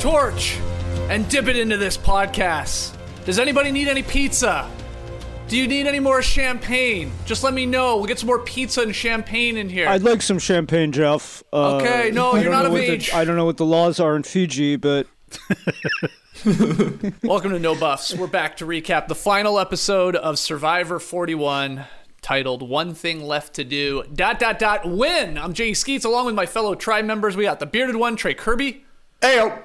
Torch and dip it into this podcast. Does anybody need any pizza? Do you need any more champagne? Just let me know. We'll get some more pizza and champagne in here. I'd like some champagne, Jeff. Uh, Okay, no, I you're not of what the- I don't know what the laws are in Fiji, but Welcome to No Buffs. We're back to recap the final episode of Survivor 41, titled "One Thing Left to Do." Dot dot dot. Win. I'm Jay Skeets, along with my fellow tribe members. We got the bearded one, Trey Kirby. Ayo.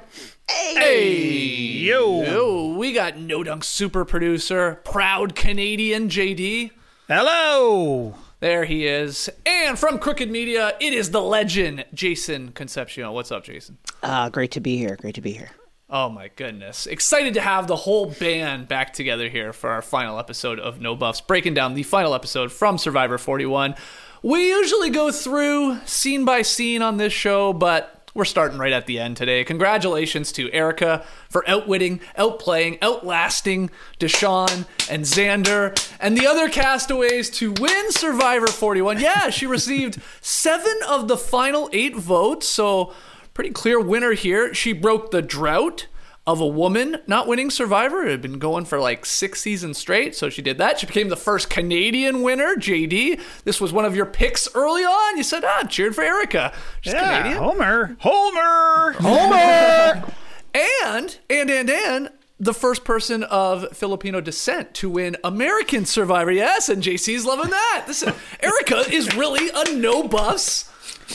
Hey, yo. We got No Dunk super producer, proud Canadian JD. Hello. There he is. And from Crooked Media, it is the legend, Jason Concepcion. What's up, Jason? Uh, great to be here. Great to be here. Oh my goodness. Excited to have the whole band back together here for our final episode of No Buffs, breaking down the final episode from Survivor 41. We usually go through scene by scene on this show, but we're starting right at the end today. Congratulations to Erica for outwitting, outplaying, outlasting Deshawn and Xander and the other castaways to win Survivor 41. Yeah, she received seven of the final eight votes, so pretty clear winner here. She broke the drought of a woman not winning Survivor. It had been going for like six seasons straight, so she did that. She became the first Canadian winner, JD. This was one of your picks early on. You said, ah, cheered for Erica. She's Yeah, Canadian. Homer. Homer. Homer. and, and, and, and, the first person of Filipino descent to win American Survivor. Yes, and JC's loving that. This Erica is really a no buffs,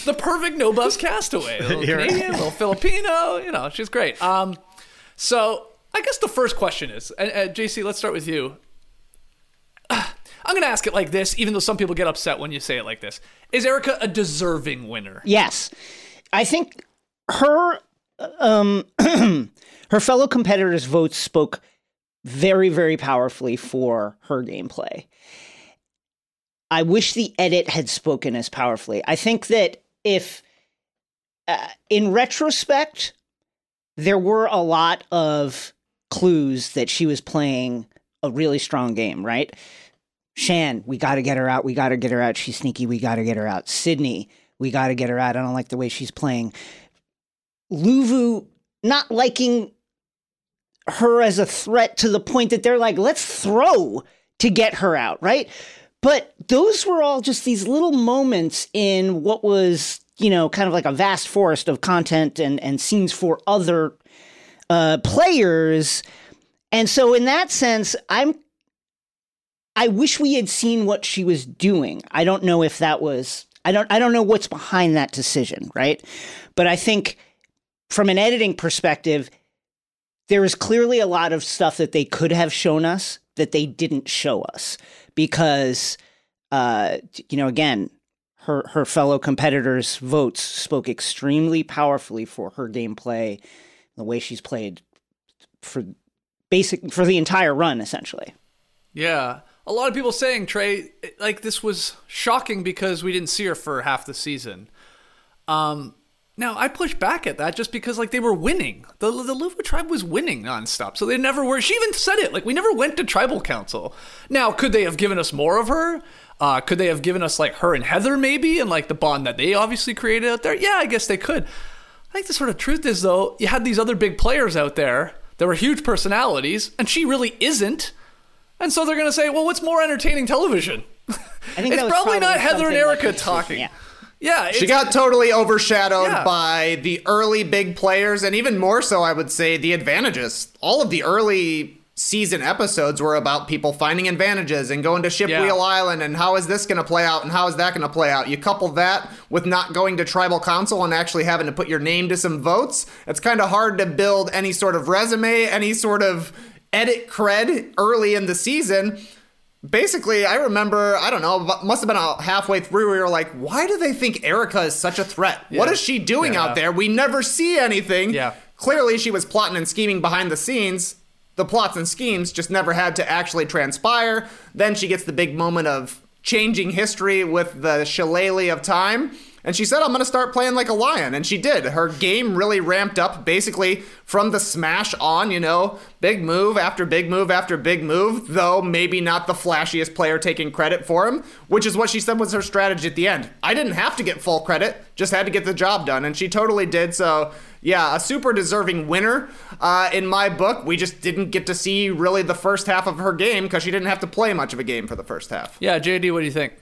the perfect no buffs castaway. A little Canadian, a little Filipino. You know, she's great. Um, so I guess the first question is, and, uh, JC, let's start with you. I'm going to ask it like this, even though some people get upset when you say it like this. Is Erica a deserving winner? Yes, I think her um, her fellow competitors' votes spoke very, very powerfully for her gameplay. I wish the edit had spoken as powerfully. I think that if, uh, in retrospect, there were a lot of clues that she was playing a really strong game, right? Shan, we got to get her out. We got to get her out. She's sneaky. We got to get her out. Sydney, we got to get her out. I don't like the way she's playing. Luvu not liking her as a threat to the point that they're like, let's throw to get her out, right? But those were all just these little moments in what was, you know, kind of like a vast forest of content and, and scenes for other uh, players. And so, in that sense, I'm I wish we had seen what she was doing. I don't know if that was I don't I don't know what's behind that decision, right? But I think from an editing perspective, there is clearly a lot of stuff that they could have shown us that they didn't show us because uh you know again her her fellow competitors votes spoke extremely powerfully for her gameplay the way she's played for basic for the entire run essentially Yeah. A lot of people saying, Trey, like this was shocking because we didn't see her for half the season. Um, Now I push back at that just because like they were winning. The the Luvu tribe was winning nonstop, so they never were. She even said it like we never went to tribal council. Now could they have given us more of her? Uh, could they have given us like her and Heather maybe, and like the bond that they obviously created out there? Yeah, I guess they could. I think the sort of truth is though, you had these other big players out there that were huge personalities, and she really isn't. And so they're gonna say, well, what's more entertaining television? I think it's that was probably, not Heather and something like Erica talking. Yeah. Yeah, She got totally overshadowed Yeah. by the early big players, and even more so, I would say, the advantages. All of the early season episodes were about people finding advantages and going to Ship Yeah. Island, and how is this going to play out, and how is that going to play out. You couple that with not going to tribal council and actually having to put your name to some votes, it's kind of hard to build any sort of resume, any sort of edit cred early in the season basically, I remember, I don't know, must have been halfway through, we were like, why do they think Erica is such a threat? What Yeah. is she doing Yeah. out there? We never see anything. Yeah. Clearly, she was plotting and scheming behind the scenes. The plots and schemes just never had to actually transpire. Then she gets the big moment of changing history with the shillelagh of time. And she said, I'm going to start playing like a lion. And she did. Her game really ramped up basically from the smash on, you know, big move after big move after big move, though maybe not the flashiest player taking credit for him, which is what she said was her strategy at the end. I didn't have to get full credit, just had to get the job done. And she totally did. So, yeah, a super deserving winner uh, in my book. We just didn't get to see really the first half of her game because she didn't have to play much of a game for the first half. yeah, JD, what do you think?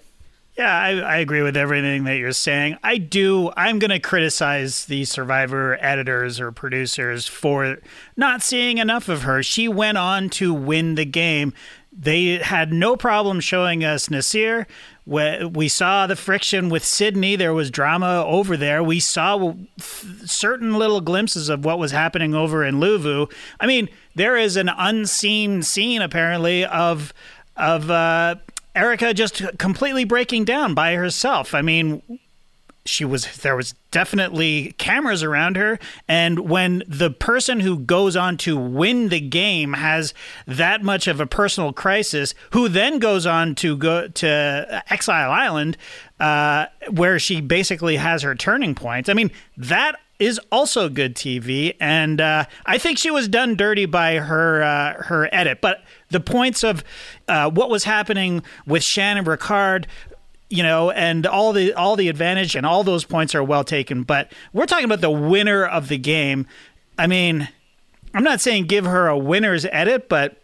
Yeah, I, I agree with everything that you're saying. I do. I'm going to criticize the Survivor editors or producers for not seeing enough of her. She went on to win the game. They had no problem showing us Naseer. We saw the friction with Sydney. There was drama over there. We saw certain little glimpses of what was happening over in Luvu. I mean, there is an unseen scene apparently of of uh, Erica just completely breaking down by herself. I mean, she was there was definitely cameras around her. And when the person who goes on to win the game has that much of a personal crisis who then goes on to go to exile island uh, where she basically has her turning point i mean that is also good tv and uh, i think she was done dirty by her uh, her edit. But the points of uh, what was happening with Shan and ricard you know, and all the all the advantage and all those points are well taken. But we're talking about the winner of the game. I mean, I'm not saying give her a winner's edit, but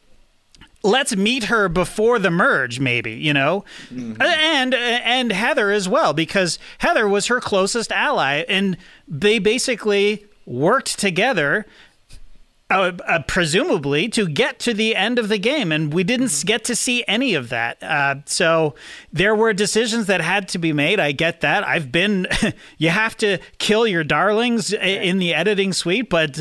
let's meet her before the merge, maybe. You know, mm-hmm. uh, and and Heather as well, because Heather was her closest ally, and they basically worked together uh, uh, presumably to get to the end of the game, and we didn't get to see any of that. Uh, so there were decisions that had to be made. I get that. I've been. you have to kill your darlings i- in the editing suite, but.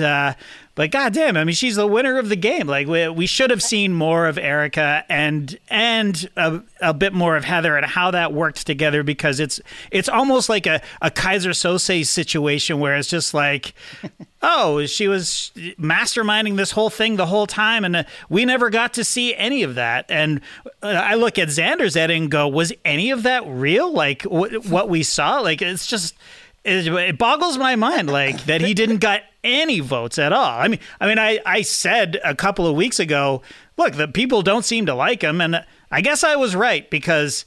But goddamn, I mean, she's the winner of the game. Like we, we should have seen more of Erica and and a, a bit more of Heather and how that worked together because it's it's almost like a, a Keyser Söze situation where it's just like, oh, she was masterminding this whole thing the whole time, and uh, we never got to see any of that. And uh, I look at Xander's edit and go, was any of that real? Like wh- what we saw? Like it's just it, it boggles my mind like that he didn't get any votes at all. I mean, I mean, I, I said a couple of weeks ago, look, the people don't seem to like him, and I guess I was right because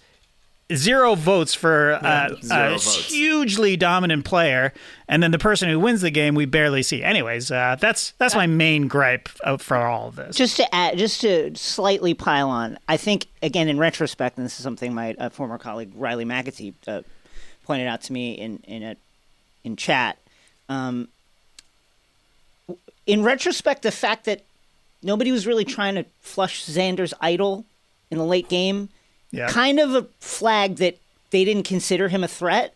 zero votes for uh, zero a votes. hugely dominant player, and then the person who wins the game we barely see. Anyways, uh, that's that's my main gripe uh, for all of this. just to add, just to slightly pile on, I think again in retrospect, and this is something my uh, former colleague Riley McAtee uh, pointed out to me in in a in chat. Um, in retrospect, the fact that nobody was really trying to flush Xander's idol in the late game, Yeah. kind of a flag that they didn't consider him a threat,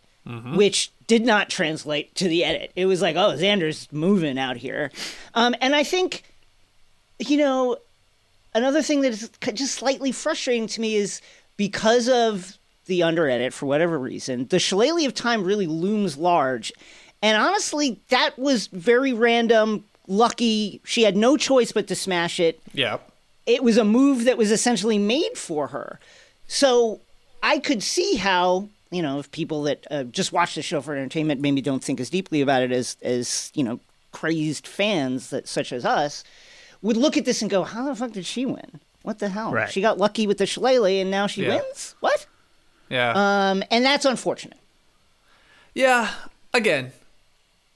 which did not translate to the edit. It was like, oh, Xander's moving out here, um, and I think you know, another thing that is just slightly frustrating to me is because of the under edit, for whatever reason, the shillelagh of time really looms large. And honestly, that was very random, lucky. She had no choice but to smash it. Yeah. It was a move that was essentially made for her. So I could see how you know, if people that uh, just watch the show for entertainment maybe don't think as deeply about it as as you know crazed fans that such as us would look at this and go, "How the fuck did she win? What the hell? Right. She got lucky with the shillelagh and now she Yeah. wins? What?" Yeah. Um, and that's unfortunate. Yeah, again,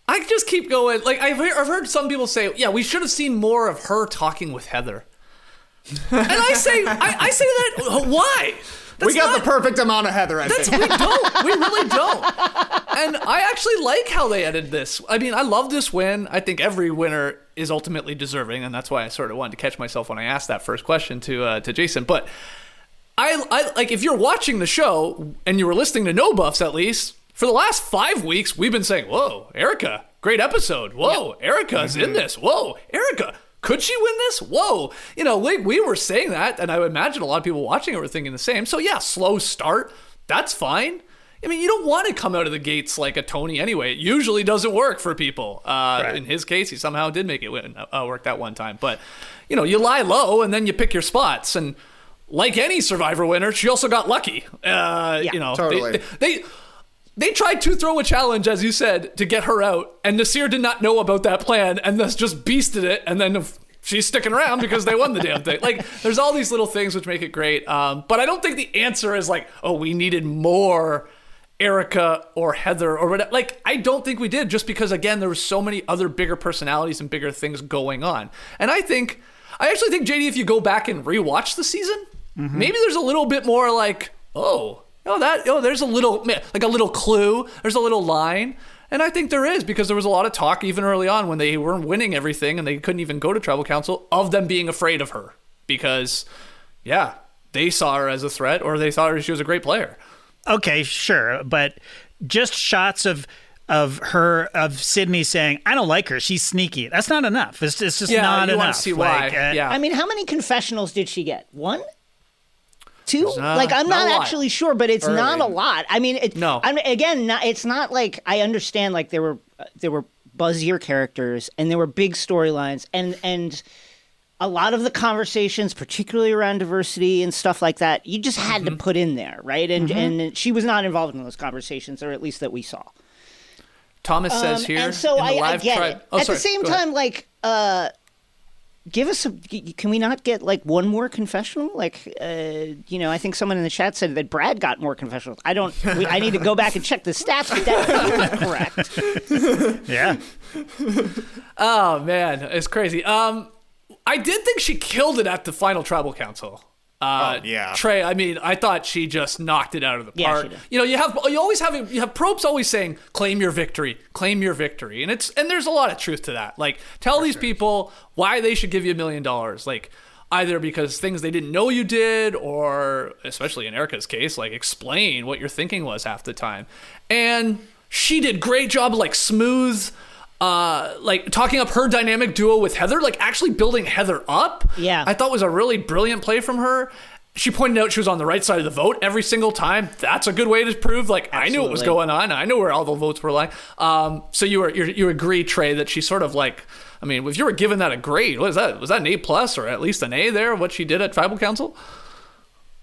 I just keep going. Like I've heard, I've heard some people say, "Yeah, we should have seen more of her talking with Heather." and I say, I, I say that why? we got not- the perfect amount of Heather, I That's think. we don't. We really don't. And I actually like how they ended this. I mean, I love this win. I think every winner is ultimately deserving, and that's why I sort of wanted to catch myself when I asked that first question to uh, to Jason. But I, I like if you're watching the show and you were listening to No Buffs at least for the last five weeks, we've been saying, "Whoa, Erica, great episode. Whoa, Erica's in this. Whoa, Erica." Could she win this? Whoa. You know, we, we were saying that, and I would imagine a lot of people watching it were thinking the same. So, yeah, slow start. That's fine. I mean, you don't want to come out of the gates like a Tony anyway. It usually doesn't work for people. Uh, In his case, he somehow did make it win, uh, work that one time. But, you know, you lie low and then you pick your spots. And like any Survivor winner, she also got lucky. Uh, you know, they- totally. they, they they tried to throw a challenge, as you said, to get her out, and Naseer did not know about that plan, and thus just beasted it, and then she's sticking around because they won the damn thing. Like, there's all these little things which make it great. Um, but I don't think the answer is like, oh, we needed more Erica or Heather or whatever. Like, I don't think we did, just because again, there were so many other bigger personalities and bigger things going on. And I think, I actually think JD, if you go back and rewatch the season, maybe there's a little bit more like, oh, oh that, oh, there's a little like a little clue, there's a little line. And I think there is because there was a lot of talk even early on when they weren't winning everything and they couldn't even go to tribal council of them being afraid of her because, yeah, they saw her as a threat or they thought she was a great player. Okay, sure, but just shots of of her of Sydney saying, "I don't like her. She's sneaky." That's not enough. It's, it's just Yeah, not you wanna enough. see Like, why. uh, Yeah. I mean, how many confessionals did she get? One? Two? Like I'm not not, actually sure, but it's not a lot. I mean, it, No. I mean, again, not, it's not like I understand. Like there were uh, there were buzzier characters and there were big storylines and and a lot of the conversations, particularly around diversity and stuff like that, you just had Mm-hmm. to put in there, right? And and she was not involved in those conversations, or at least that we saw. Thomas says Um, here and so I, I get tribe. it. Oh, At sorry, the same go ahead. time, like, uh, give us a. Can we not get like one more confessional? Like, uh, you know, I think someone in the chat said that Brad got more confessionals. I don't. We, I need to go back and check the stats, but that is correct. yeah. Oh man, it's crazy. Um, I did think she killed it at the final tribal council. Uh, Oh, yeah. Trey. I mean, I thought she just knocked it out of the Yeah, park. she. You know, you have you always have you have Probst always saying, "Claim your victory, claim your victory," and it's and there's a lot of truth to that. Like, tell these people why they should give you a million dollars. Like, either because things they didn't know you did, or especially in Erica's case, like explain what your thinking was half the time. And she did great job, like smooth uh, like talking up her dynamic duo with Heather, like actually building Heather up. Yeah. I thought was a really brilliant play from her. She pointed out she was on the right side of the vote every single time. That's a good way to prove like I knew what was going on. I knew where all the votes were lying. Um, so you were you you agree, Trey, that she sort of like. I mean, if you were given that a grade, what is that? Was that an A plus or at least an A there? What she did at tribal council?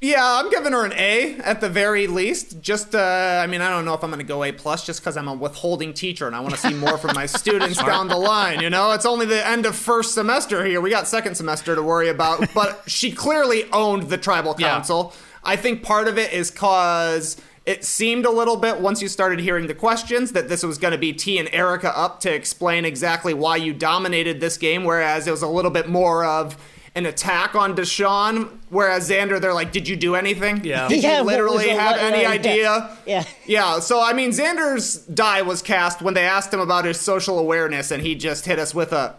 Yeah, I'm giving her an A at the very least. Just, uh, I mean, I don't know if I'm going to go A plus just because I'm a withholding teacher and I want to see more from my students down the line. You know, it's only the end of first semester here. We got second semester to worry about. But she clearly owned the tribal Yeah. council. I think part of it is cause it seemed a little bit once you started hearing the questions that this was going to be T and Erica up to explain exactly why you dominated this game, whereas it was a little bit more of an attack on Deshawn. Whereas Xander, they're like, "Did you do anything? Yeah. Did Yeah, you literally have what- any uh, yeah. idea?" Yeah. Yeah. So I mean, Xander's die was cast when they asked him about his social awareness, and he just hit us with a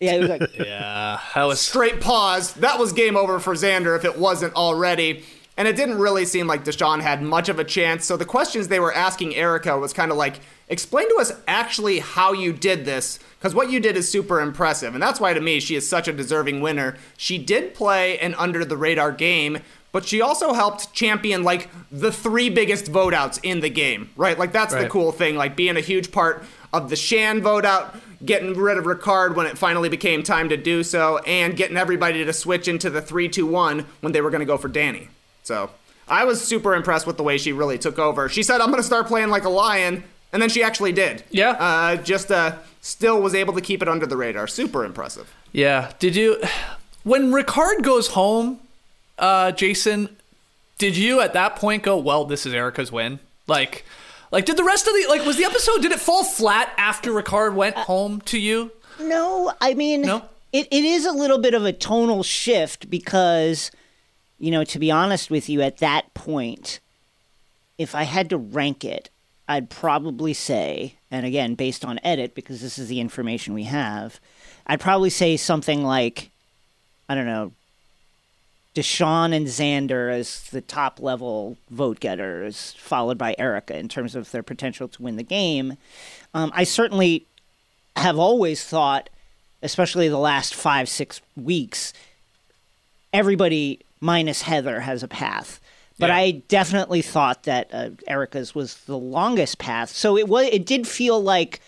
Yeah, it was like Yeah, that was straight pause. That was game over for Xander if it wasn't already. And it didn't really seem like Deshawn had much of a chance. So the questions they were asking Erica was kind of like, explain to us actually how you did this, because what you did is super impressive. And that's why to me she is such a deserving winner. She did play an under the radar game, but she also helped champion like the three biggest vote outs in the game, right? Like that's the cool thing, like being a huge part of the Shan vote out, getting rid of Ricard when it finally became time to do so, and getting everybody to switch into the 3 2 1 when they were going to go for Danny. So I was super impressed with the way she really took over. She said, "I'm going to start playing like a lion," and then she actually did. Yeah. Uh, just uh, still was able to keep it under the radar. Super impressive. Yeah. Did you when Ricard goes home, uh, Jason, did you at that point go, well, this is Erica's win? Like like did the rest of the like was the episode did it fall flat after Ricard went home to you? No, I mean, No? it, it is a little bit of a tonal shift because, you know, to be honest with you, at that point, if I had to rank it, I'd probably say, and again, based on edit, because this is the information we have, I'd probably say something like, I don't know, Deshawn and Xander as the top level vote getters, followed by Erica in terms of their potential to win the game. Um, I certainly have always thought, especially the last five, six weeks, everybody minus Heather has a path. But Yeah. I definitely thought that uh, Erica's was the longest path. So it was. It did feel like,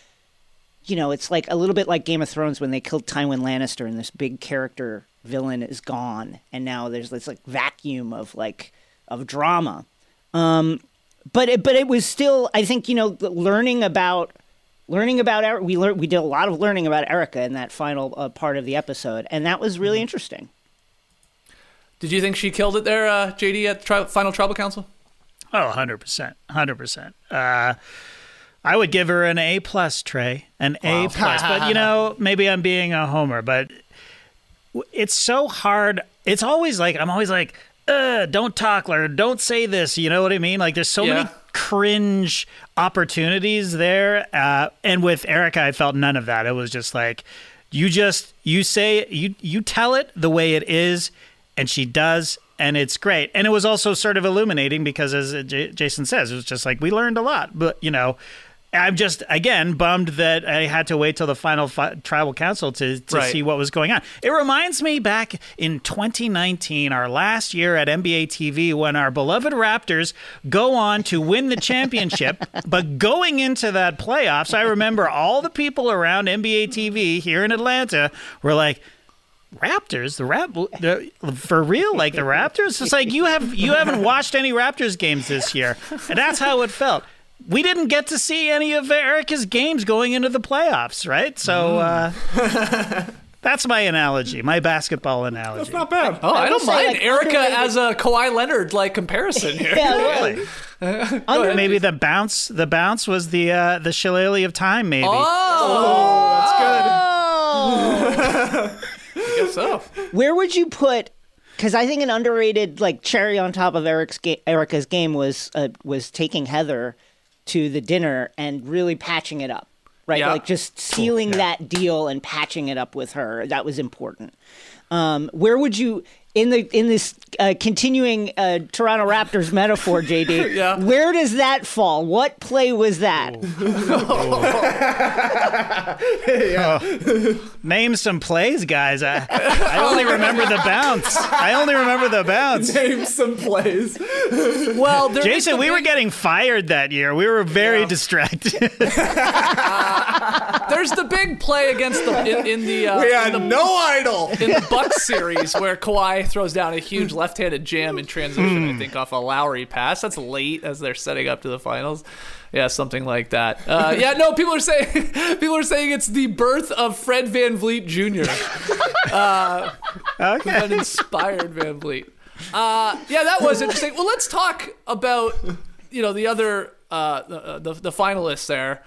you know, it's like a little bit like Game of Thrones when they killed Tywin Lannister and this big character villain is gone, and now there's this like vacuum of like of drama. Um, but it, but it was still. I think you know, learning about learning about Erica. We learned we did a lot of learning about Erica in that final uh, part of the episode, and that was really interesting. Did you think she killed it there, uh, JD, at the tri- final tribal council? Oh, 100%. 100%. Uh, I would give her an A plus, Trey. An A plus. But, you know, maybe I'm being a homer, but it's so hard. It's always like, I'm always like, uh, don't talk or don't say this. You know what I mean? Like, there's so Yeah. many cringe opportunities there. Uh, and with Erica, I felt none of that. It was just like, you just, you say, you, you tell it the way it is, and she does. And it's great. And it was also sort of illuminating because, as J- Jason says, it was just like we learned a lot. But, you know, I'm just again bummed that I had to wait till the final fi- tribal council to, to Right. see what was going on. It reminds me back in 2019, our last year at NBA TV, when our beloved Raptors go on to win the championship. but going into that playoffs, I remember all the people around NBA TV here in Atlanta were like. Raptors, the rap, the, for real, like the Raptors. It's like you have you haven't watched any Raptors games this year, and that's how it felt. We didn't get to see any of Erica's games going into the playoffs, right? So uh, that's my analogy, my basketball analogy. That's not bad. Oh, I, will don't mind like, Erica underrated- as a Kawhi Leonard like comparison here. Yeah, Really? Under- Maybe the bounce, the bounce was the uh, the shillelagh of time. Maybe. Oh, that's good. Oh. So. Where would you put? Because I think an underrated like cherry on top of Eric's ga- Erica's game was uh, was taking Heather to the dinner and really patching it up, right? Yeah. Like just sealing that deal and patching it up with her. That was important. Um, where would you in the in this uh, continuing uh, Toronto Raptors metaphor, JD? Yeah. Where does that fall? What play was that? Name some plays, guys. I, I only remember the bounce. I only remember the bounce. Name some plays. Well, there is Jason, the we were getting fired that year. We were very distracted. There's the big play against the in, in the uh, We in had the no idol. in the Bucks series where Kawhi throws down a huge left-handed jam in transition. I think off a Lowry pass. That's late as they're setting up to the finals. Yeah, something like that. Uh, yeah, no, people are saying people are saying it's the birth of Fred VanVleet Jr. okay. an inspired VanVleet. Uh, yeah, that was interesting. Well, let's talk about you know the other uh, the, the the finalists there.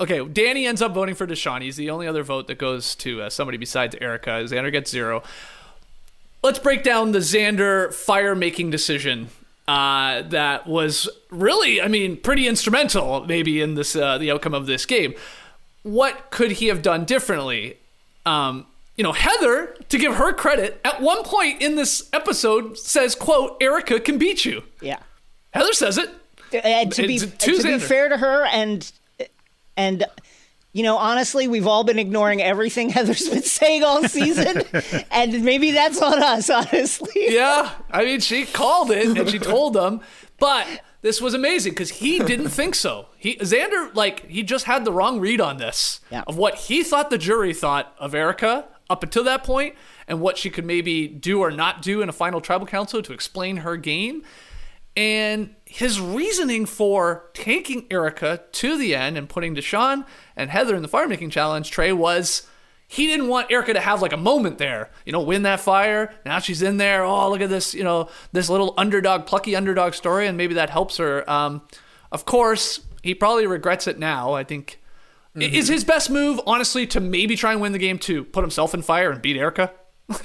Okay, Danny ends up voting for Deshawn. He's the only other vote that goes to uh, somebody besides Erica. Xander gets zero. Let's break down the Xander fire making decision. Uh, that was really, I mean, pretty instrumental, maybe in this uh, the outcome of this game. What could he have done differently? Um, you know, Heather, to give her credit, at one point in this episode says, "quote Erica can beat you." Yeah. Heather says it. And to be to to be fair to her, and and you know, honestly, we've all been ignoring everything Heather's been saying all season, and maybe that's on us, honestly. Yeah, I mean, she called it and she told them, but this was amazing because he didn't think so. He Xander, like, he just had the wrong read on this Yeah. of what he thought the jury thought of Erica up until that point, and what she could maybe do or not do in a final tribal council to explain her game. And his reasoning for taking Erica to the end and putting Deshawn and Heather in the fire making challenge, Trey, was he didn't want Erica to have like a moment there, you know, win that fire. Now she's in there. Oh, look at this, you know, this little underdog, plucky underdog story, and maybe that helps her. Um, of course, he probably regrets it now. I think Mm-hmm. is his best move, honestly, to maybe try and win the game to put himself in fire and beat Erica.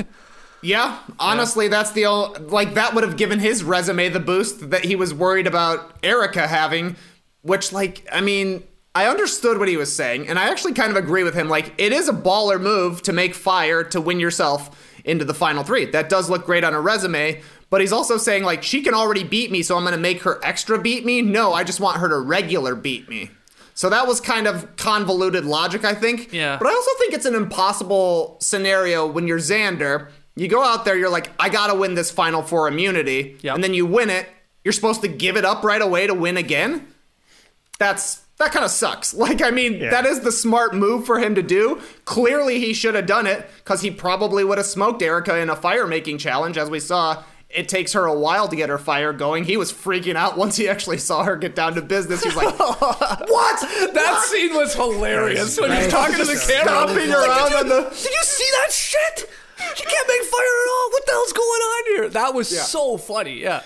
Yeah, honestly, that's the only, like that would have given his resume the boost that he was worried about Erica having, which like I mean, I understood what he was saying and I actually kind of agree with him. Like it is a baller move to make fire to win yourself into the final 3. That does look great on a resume, but he's also saying like she can already beat me, so I'm going to make her extra beat me. No, I just want her to regular beat me. So that was kind of convoluted logic, I think. Yeah. But I also think it's an impossible scenario when you're Xander. You go out there, you're like, I gotta win this Final Four immunity, Yep. and then you win it. You're supposed to give it up right away to win again. That's that kind of sucks. Like, I mean, that is the smart move for him to do. Clearly, he should have done it because he probably would have smoked Erica in a fire making challenge, as we saw. It takes her a while to get her fire going. He was freaking out once he actually saw her get down to business. He's like, "What? That scene was hilarious when he's talking to the camera. Stomping Like, around did, on the- did you see that shit? She can't make fire at all. What the hell's going on here? That was so funny. Yeah.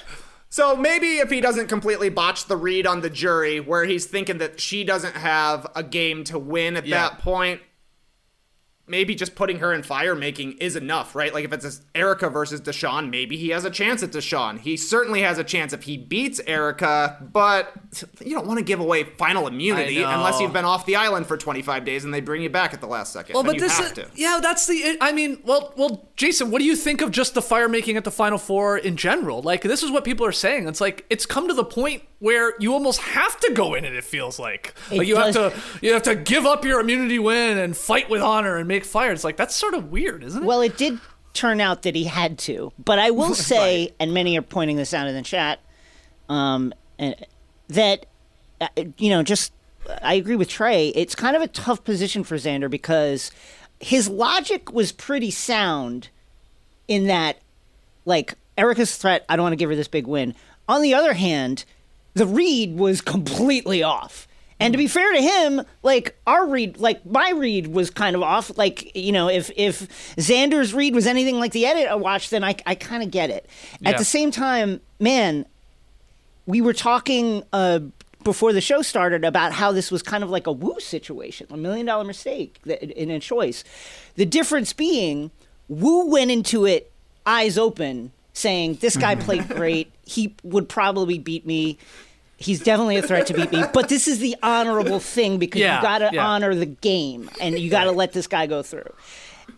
So maybe if he doesn't completely botch the read on the jury, where he's thinking that she doesn't have a game to win at Yeah. that point, maybe just putting her in fire making is enough, right? Like if it's Erica versus Deshawn, maybe he has a chance at Deshawn. He certainly has a chance if he beats Erica, but you don't want to give away final immunity unless you've been off the island for 25 days and they bring you back at the last second. Well, but this is to. yeah, that's the. I mean, well, well, Jason, what do you think of just the fire making at the Final Four in general? Like, this is what people are saying. It's like it's come to the point where you almost have to go in it. It feels like It like you have to you have to give up your immunity win and fight with honor and make fire. It's like that's sort of weird, isn't it? Well, it did turn out that he had to, but I will say, and many are pointing this out in the chat, um, and that uh, you know, just I agree with Trey. It's kind of a tough position for Xander because his logic was pretty sound in that, like Erica's threat. I don't want to give her this big win. On the other hand, the read was completely off. And to be fair to him, like our read, like my read was kind of off. Like you know, if if Xander's read was anything like the edit I watched, then I I kind of get it. At the same time, man, we were talking uh, before the show started about how this was kind of like a Woo situation, a million dollar mistake in a choice. The difference being, Woo went into it eyes open, saying, "This guy played great. He would probably beat me." He's definitely a threat to beat me, but this is the honorable thing because Yeah, you got to yeah. honor the game and you got to let this guy go through.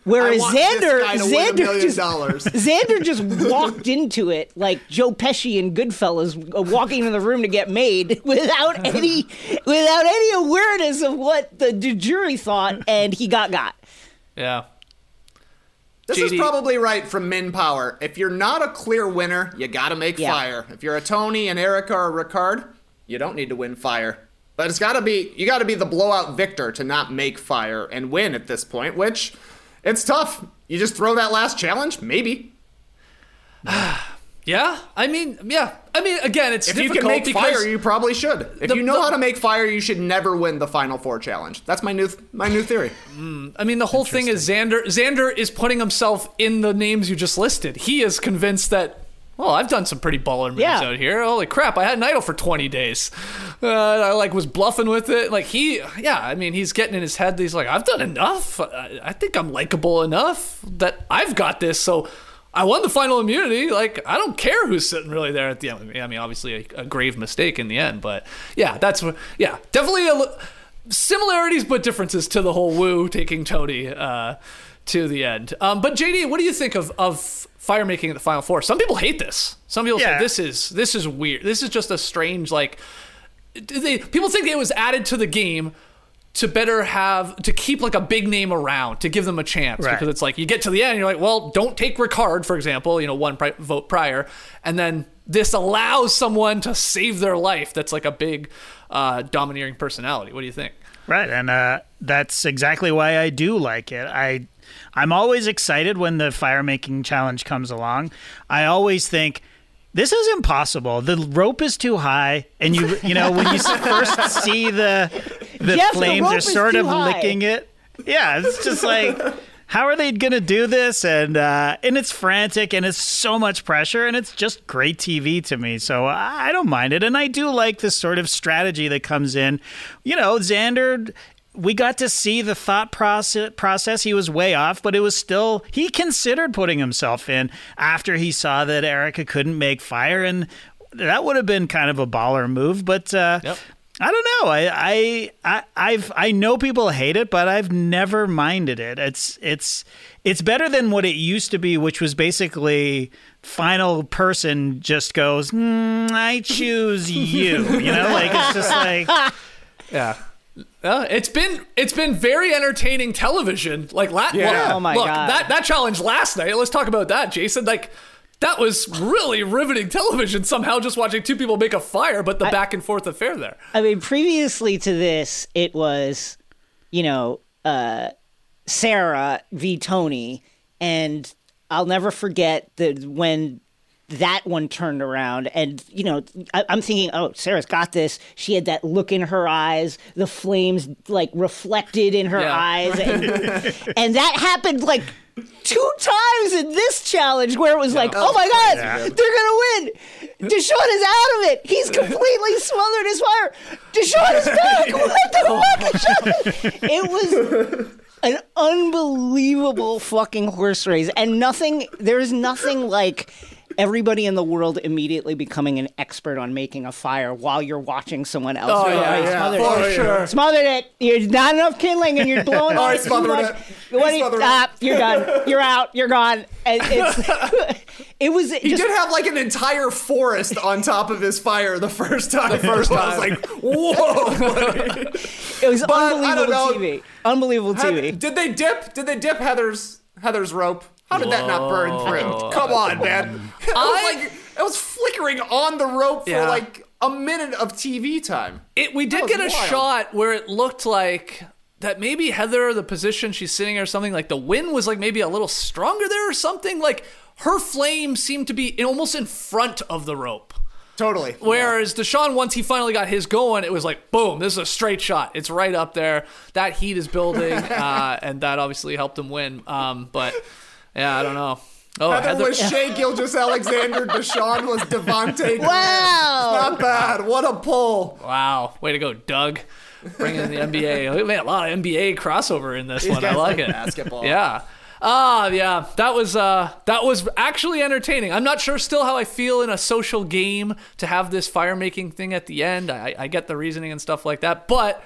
Whereas I want this Xander, guy to win a Xander million just dollars. Xander just walked into it like Joe Pesci in Goodfellas, uh, walking into the room to get made without any without any awareness of what the jury thought, and he got got. yeah. This JD. is probably right from Min Power. If you're not a clear winner, you gotta make Yeah. fire. If you're a Tony and Erica or Ricard, you don't need to win fire. But it's gotta be you gotta be the blowout victor to not make fire and win at this point, which it's tough. You just throw that last challenge? Maybe. Yeah, I mean, yeah, I mean, again, it's If you can make fire, you probably should. If The- you know the- how to make fire, you should never win the Final Four challenge. That's my new th- my new theory. I mean, the whole thing is Xander. Xander is putting himself in the names you just listed. He is convinced that. Well, I've done some pretty baller moves Yeah. out here. Holy crap! I had an idol for 20 days. Uh, I like was bluffing with it. Like he, yeah. I mean, he's getting in his head. He's like, I've done enough. I, I think I'm likable enough that I've got this. So I won the final immunity. Like I don't care who's sitting really there at the end. I mean, obviously a, a grave mistake in the end, but yeah, that's what. Yeah, definitely a. similarities but differences to the whole Woo taking Tony uh, to the end. Um, but JD, what do you think of of fire making at the final four? Some people hate this. Some people Yeah. say this is this is weird. This is just a strange like. They, people think it was added to the game to better have to keep like a big name around to give them a chance Right. because it's like you get to the end and you're like well don't take Ricard for example you know one pri- vote prior and then this allows someone to save their life that's like a big uh, domineering personality what do you think Right, and uh, that's exactly why I do like it. I, I'm always excited when the fire making challenge comes along. I always think, this is impossible. The rope is too high, and you you know when you first see the the flames are sort of high. licking it. Yeah, it's just like how are they gonna do this? And uh, and it's frantic and it's so much pressure and it's just great TV to me. So I I don't mind it, and I do like this sort of strategy that comes in. You know, Xander we got to see the thought process process he was way off but it was still he considered putting himself in after he saw that erica couldn't make fire and that would have been kind of a baller move but uh Yep. I don't know. I, I I I've I know people hate it, but I've never minded it. It's it's it's better than what it used to be, which was basically final person just goes, mm, I choose you. You know, like it's just like Yeah. Uh, it's been it's been very entertaining television. Like la- Yeah. look, Oh my look, God. that that challenge last night. Let's talk about that, Jason. Like that was really riveting television. Somehow, just watching two people make a fire, but the back and forth affair there. I mean, previously to this, it was, you know, uh, Sarah v. Tony, and I'll never forget that when that one turned around, and you know, I, I'm thinking, oh, Sarah's got this. She had that look in her eyes, the flames like reflected in her Yeah. eyes, and, and that happened like. Two times in this challenge where it was like, oh my God, they're gonna win. Deshawn is out of it. He's completely smothered his fire. Deshawn is back. What the fuck? It was an unbelievable fucking horse race, and nothing. There's nothing like everybody in the world immediately becoming an expert on making a fire while you're watching someone else. Oh, yeah, "Oh, yeah, smothered for it. sure. Smothered it. You're not enough kindling, and you're blowing on it too smothered much. it. He What you- smothered it. ah, you're done. You're out. You're gone. And it's, it was He just did have like an entire forest on top of his fire the first time. The first time. I was like, whoa. it was But, unbelievable. TV. Unbelievable TV. Did they dip? Did they dip Heather's Heather's rope? How did that not burn through? Come on, man. I was like it was flickering on the rope for Yeah. like a minute of TV time. It, we did get a wild. shot where it looked like that maybe Heather, the position she's sitting or something, like the wind was like maybe a little stronger there or something. Like her flame seemed to be in, almost in front of the rope. Totally. Whereas Deshawn, once he finally got his going, it was like, boom, this is a straight shot. It's right up there. That heat is building, uh, and that obviously helped him win. Um, but yeah, I don't know. Oh, Heather, Heather, was Shea Gilgis Alexander. Deshawn was Devontae. Wow. Not bad. What a pull. wow, way to go, Doug. Bringing in the NBA. We made a lot of NBA crossover in this These one. I like like it. basketball. Yeah. Ah, yeah. That was uh that was actually entertaining. I'm not sure still how I feel in a social game to have this fire making thing at the end. I, I get the reasoning and stuff like that, but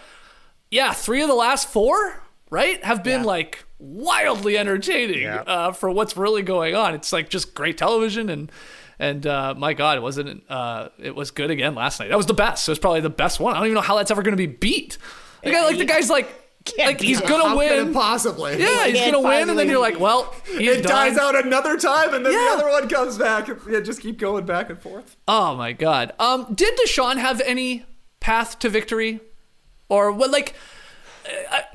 yeah, three of the last four, right, have been like wildly entertaining Yeah. uh, for what's really going on. It's like just great television and and uh, my God, it wasn't. Uh, it was good again last night. That was the best. It was probably the best one. I don't even know how that's ever going to be beat. The guy, like the guy's like, like he's gonna How win. possibly? Yeah, he's gonna win, and then you're like, well, he's It dies out another time, and then Yeah. the other one comes back. Yeah, just keep going back and forth. Oh my god. Um, did Deshawn have any path to victory, or what? Like,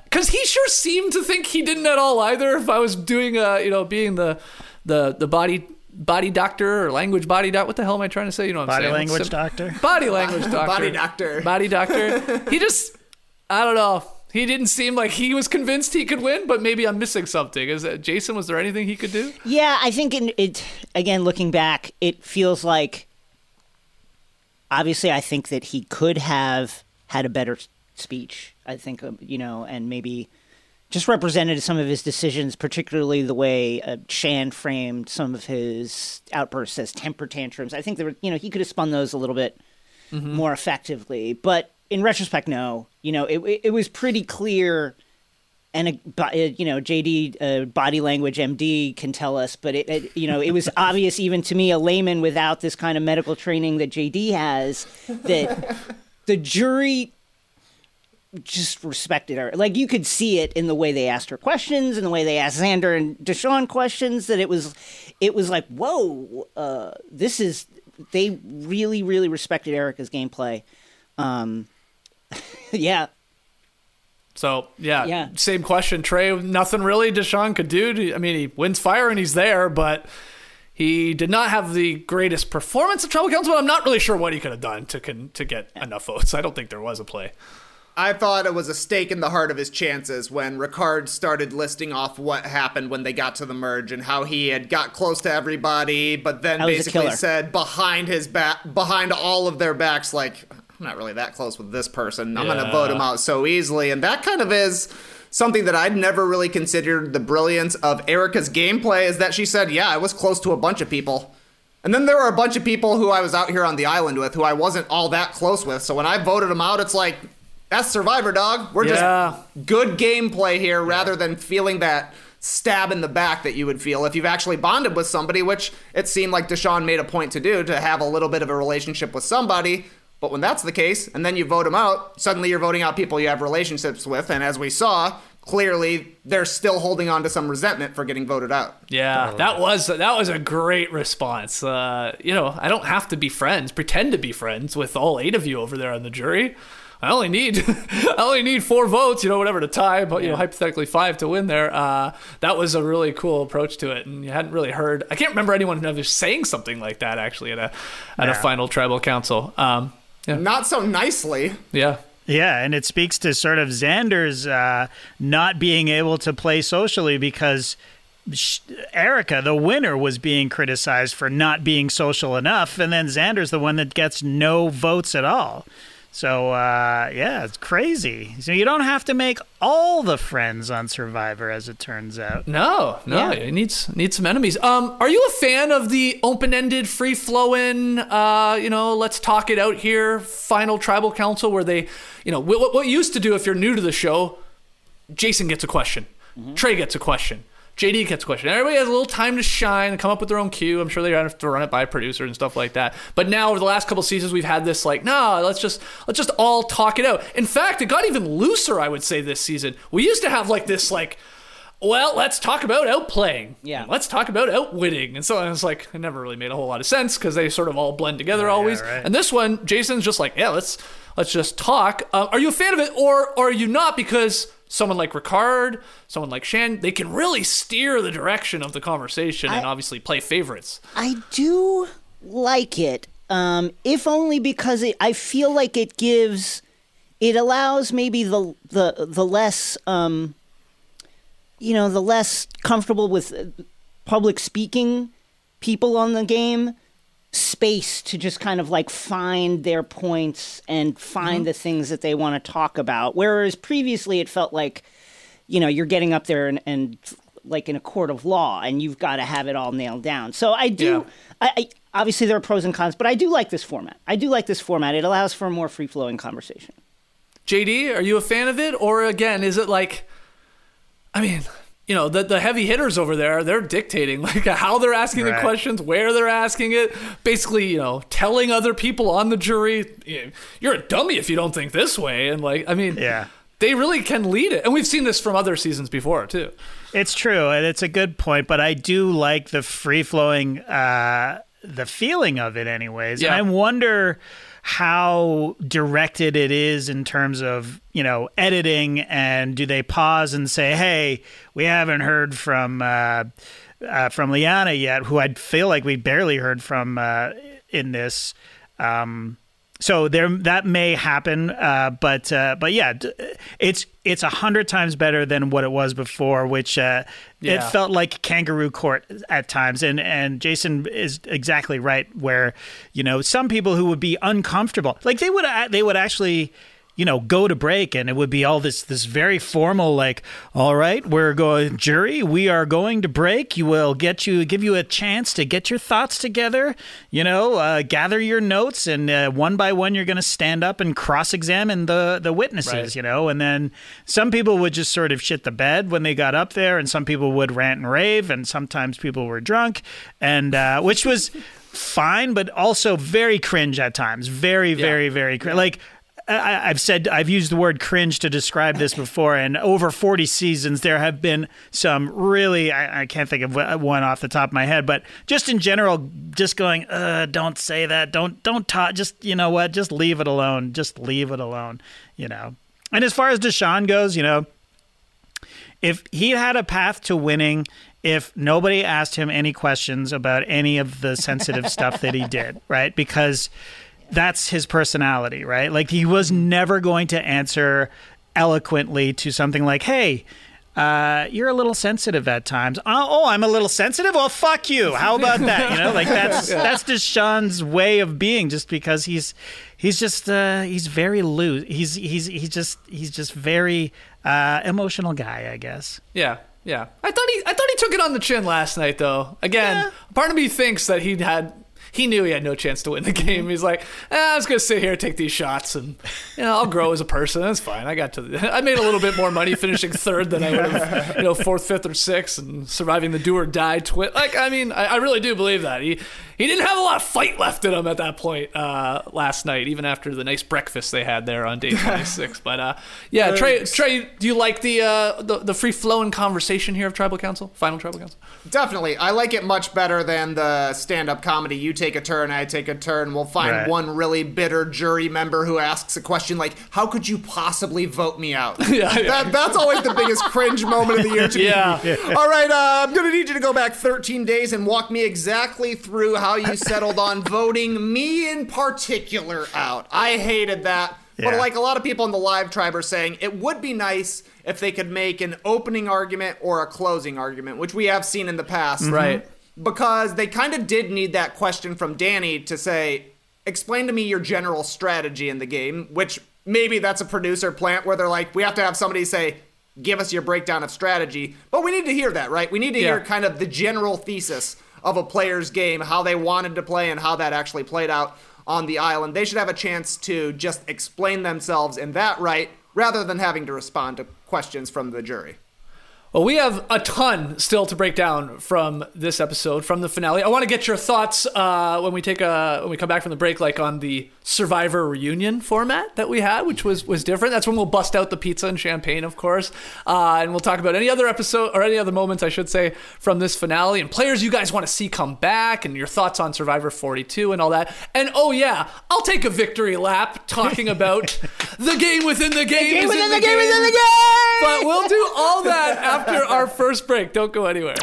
because he sure seemed to think he didn't at all either. If I was doing, uh, you know, being the the the body body doctor or language body doc. What the hell am I trying to say? You know what I'm body saying? language Sim- doctor. Body language doctor. Body doctor. Body doctor. he just, I don't know. He didn't seem like he was convinced he could win, but maybe I'm missing something. Is that Jason? Was there anything he could do? Yeah, I think in it again looking back, it feels like obviously I think that he could have had a better speech. I think um, you know, and maybe just represented some of his decisions, particularly the way uh, Shan framed some of his outbursts as temper tantrums. I think there were, you know, he could have spun those a little bit more effectively. But in retrospect, no. You know, it it, it was pretty clear and a, uh, you know JD uh, body language MD can tell us, but it, it you know it was obvious even to me a layman without this kind of medical training that JD has that the jury just respected her. Like you could see it in the way they asked her questions and the way they asked Xander and Deshawn questions. That it was, it was like, whoa, uh, this is. They really, really respected Erica's gameplay. Um, yeah, So yeah, Yeah. same question, Trey. Nothing really Deshawn could do. I mean, he wins fire and he's there, but He did not have the greatest performance at Tribal Council, but I'm not really sure what he could have done to to get enough votes. I don't think there was a play. I thought it was a stake in the heart of his chances when Ricard started listing off what happened when they got to the merge and how he had got close to everybody, but then That was a basically said behind his back, behind all of their backs, like I'm not really that close with this person. I'm going to vote him out so easily, and that kind of is something that I'd never really considered the brilliance of Erica's gameplay. Is that she said, "Yeah, I was close to a bunch of people." And then there were a bunch of people who I was out here on the island with who I wasn't all that close with. So when I voted them out, it's like, that's Survivor, dog. We're Yeah. just good gameplay here rather than feeling that stab in the back that you would feel if you've actually bonded with somebody, which it seemed like Deshawn made a point to do, to have a little bit of a relationship with somebody. But when that's the case, and then you vote them out, suddenly you're voting out people you have relationships with. And as we saw, clearly they're still holding on to some resentment for getting voted out. Yeah, that was that was a great response. Uh, you know, I don't have to be friends, pretend to be friends with all eight of you over there on the jury. I only need I only need four votes, you know, whatever to tie, but you know, hypothetically five to win there. Uh, that was a really cool approach to it, and you hadn't really heard. I can't remember anyone ever saying something like that actually at a at a final tribal council. Um, yeah, Not so nicely. yeah, Yeah, and it speaks to sort of Xander's uh, not being able to play socially because sh- Erika, the winner, was being criticized for not being social enough, and then Xander's the one that gets no votes at all. So uh, yeah, it's crazy. So you don't have to make all the friends on Survivor, as it turns out. No, no, Yeah. it needs needs some enemies. Um, are you a fan of the open-ended, free-flowing, uh, you know, let's talk it out here, final tribal council where they, you know, what, what you used to do if you're new to the show, Jason gets a question, Trey gets a question, JD gets a question. Everybody has a little time to shine and come up with their own cue. I'm sure they have to run it by a producer and stuff like that. But now over the last couple seasons, we've had this like, no, let's just let's just all talk it out. In fact, it got even looser, I would say, this season. We used to have like this like well, let's talk about outplaying. Yeah. Let's talk about outwitting. And so it's like, it never really made a whole lot of sense because they sort of all blend together always. right. And this one, Jason's just like, yeah, let's let's just talk. Uh, are you a fan of it or, or are you not? Because someone like Ricard, someone like Shan, they can really steer the direction of the conversation and obviously play favorites. I do like it, um, if only because it, I feel like it gives, it allows maybe the the the less, um, you know, the less comfortable with public speaking people on the game space to just kind of like find their points and find mm-hmm. the things that they want to talk about. Whereas previously it felt like, you know, you're getting up there and, and like in a court of law and you've got to have it all nailed down. So I do, Yeah. I, I obviously there are pros and cons, but I do like this format. I do like this format. It allows for a more free flowing conversation. JD, are you a fan of it? Or again, is it like, I mean, you know, the, the heavy hitters over there, they're dictating like how they're asking the questions, where they're asking it, basically, you know, telling other people on the jury, you're a dummy if you don't think this way. And like, I mean, Yeah. they really can lead it. And we've seen this from other seasons before too. It's true, and it's a good point. But I do like the free flowing, uh, the feeling of it, anyways. Yeah. And I wonder how directed it is in terms of you know editing, and do they pause and say, "Hey, we haven't heard from uh, uh, from Liana yet," who I feel like we barely heard from uh, in this. Um, so there that may happen, uh, but uh, but yeah, it's it's a hundred times better than what it was before, which uh, it felt like kangaroo court at times. And and Jason is exactly right, where you know some people who would be uncomfortable, like they would they would actually you know go to break and it would be all this this very formal like all right we're going jury we are going to break. You will get you give you a chance to get your thoughts together you know uh, gather your notes and uh, one by one you're going to stand up and cross-examine the the witnesses Right. you know? And then some people would just sort of shit the bed when they got up there and some people would rant and rave and sometimes people were drunk and uh, which was fine but also very cringe at times. Very very very cringe like I, I've said I've used the word cringe to describe this before, and over 40 seasons, there have been some really I, I can't think of one off the top of my head, but just in general, just going, uh, don't say that, don't don't talk, just you know what, just leave it alone, just leave it alone, you know. And as far as Deshawn goes, you know, if he had a path to winning, if nobody asked him any questions about any of the sensitive stuff that he did, right? Because that's his personality, right? Like he was never going to answer eloquently to something like, "Hey, uh, you're a little sensitive at times." Oh, oh, I'm a little sensitive. Well, fuck you. How about that? You know, like that's that's just Sean's way of being, just because he's he's just uh, he's very loose. He's he's he's just he's just very uh, emotional guy, I guess. Yeah, yeah. I thought he I thought he took it on the chin last night though. Again, part of me thinks that he had he knew he had no chance to win the game. He's like, eh, I was gonna sit here and take these shots and you know I'll grow as a person. That's fine. I got to. The, I made a little bit more money finishing third than I would have, you know, fourth, fifth, or sixth, and surviving the do or die twit. Like I mean, I, I really do believe that he he didn't have a lot of fight left in him at that point uh, last night, even after the nice breakfast they had there on day 26. but uh, yeah, Trey, Trey, do you like the uh, the, the free flowing conversation here of Tribal Council, Final Tribal Council? Definitely. I like it much better than the stand up comedy. You take a turn, I take a turn. We'll find Right. one really bitter jury member who asks a question like, How could you possibly vote me out? Yeah, yeah. That, that's always the biggest cringe moment of the year to me. Yeah. All right, uh, I'm going to need you to go back 13 days and walk me exactly through how you settled on voting me in particular out. I hated that. Yeah. But like a lot of people in the live tribe are saying, it would be nice if they could make an opening argument or a closing argument, which we have seen in the past. Right. Because they kind of did need that question from Danny to say, explain to me your general strategy in the game, which maybe that's a producer plant where they're like, we have to have somebody say, give us your breakdown of strategy. But we need to hear that, right? We need to hear kind of the general thesis of a player's game, how they wanted to play and how that actually played out on the island. They should have a chance to just explain themselves in that right rather than having to respond to questions from the jury. Well, we have a ton still to break down from this episode, from the finale. I want to get your thoughts uh, when we take a when we come back from the break, like on the Survivor reunion format that we had, which was was different. That's when we'll bust out the pizza and champagne, of course, uh, and we'll talk about any other episode or any other moments, I should say, from this finale and players you guys want to see come back and your thoughts on Survivor 42 and all that. And oh yeah, I'll take a victory lap talking about the game within the game, is in the game within the game. But we'll do all that after our first break. Don't go anywhere.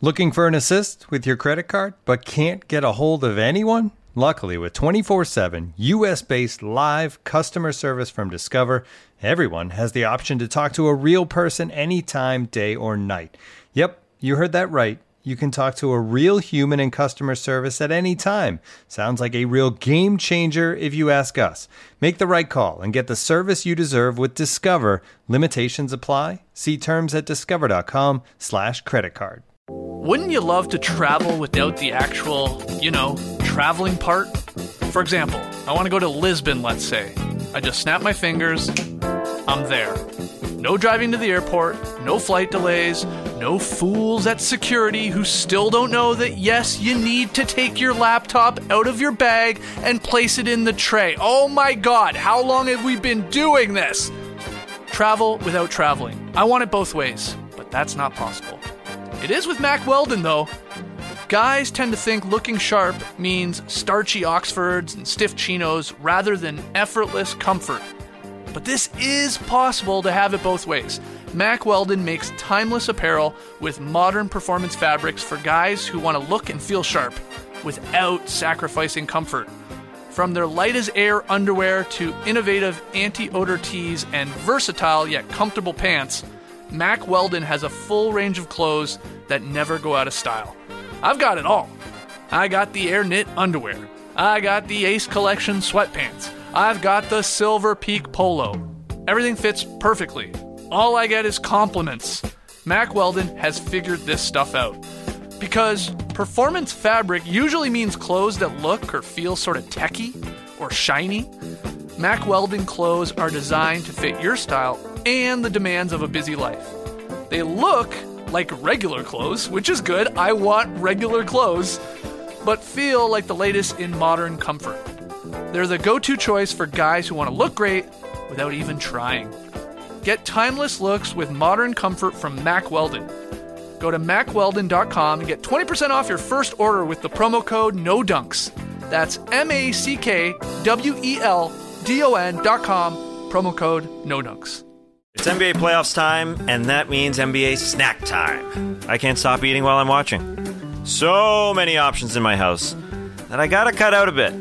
Looking for an assist with your credit card but can't get a hold of anyone? Luckily, with 24 7 US based live customer service from Discover, everyone has the option to talk to a real person anytime, day or night. Yep, you heard that right. You can talk to a real human in customer service at any time. Sounds like a real game changer if you ask us. Make the right call and get the service you deserve with Discover. Limitations apply. See terms at discover.com/slash credit card. Wouldn't you love to travel without the actual, you know, traveling part? For example, I want to go to Lisbon, let's say. I just snap my fingers, I'm there. No driving to the airport, no flight delays, no fools at security who still don't know that yes, you need to take your laptop out of your bag and place it in the tray. Oh my god, how long have we been doing this? Travel without traveling. I want it both ways, but that's not possible. It is with Mack Weldon, though. Guys tend to think looking sharp means starchy Oxfords and stiff chinos rather than effortless comfort. But this is possible to have it both ways. Mack Weldon makes timeless apparel with modern performance fabrics for guys who want to look and feel sharp without sacrificing comfort. From their light as air underwear to innovative anti odor tees and versatile yet comfortable pants, Mack Weldon has a full range of clothes that never go out of style. I've got it all. I got the Air Knit underwear. I got the Ace Collection sweatpants. I've got the Silver Peak polo. Everything fits perfectly. All I get is compliments. Mack Weldon has figured this stuff out. Because performance fabric usually means clothes that look or feel sort of techy or shiny. Mack Weldon clothes are designed to fit your style and the demands of a busy life. They look like regular clothes, which is good. I want regular clothes, but feel like the latest in modern comfort. They're the go to choice for guys who want to look great without even trying. Get timeless looks with modern comfort from Mack Weldon. Go to mackweldon.com and get 20% off your first order with the promo code NODUNKS. That's M A C K W E L D O N.com, promo code NODUNKS. It's NBA playoffs time, and that means NBA snack time. I can't stop eating while I'm watching. So many options in my house that I gotta cut out a bit.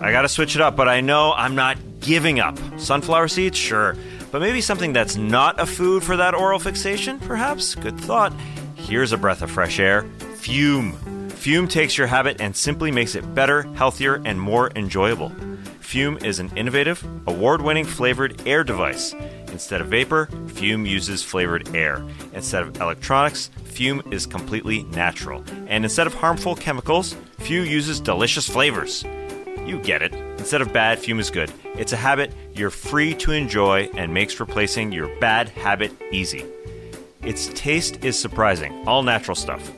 I gotta switch it up, but I know I'm not giving up. Sunflower seeds, sure. But maybe something that's not a food for that oral fixation, perhaps? Good thought. Here's a breath of fresh air Fume. Fume takes your habit and simply makes it better, healthier, and more enjoyable. Fume is an innovative, award winning flavored air device. Instead of vapor, Fume uses flavored air. Instead of electronics, Fume is completely natural. And instead of harmful chemicals, Fume uses delicious flavors. You get it. Instead of bad, Fume is good. It's a habit you're free to enjoy and makes replacing your bad habit easy. Its taste is surprising, all natural stuff.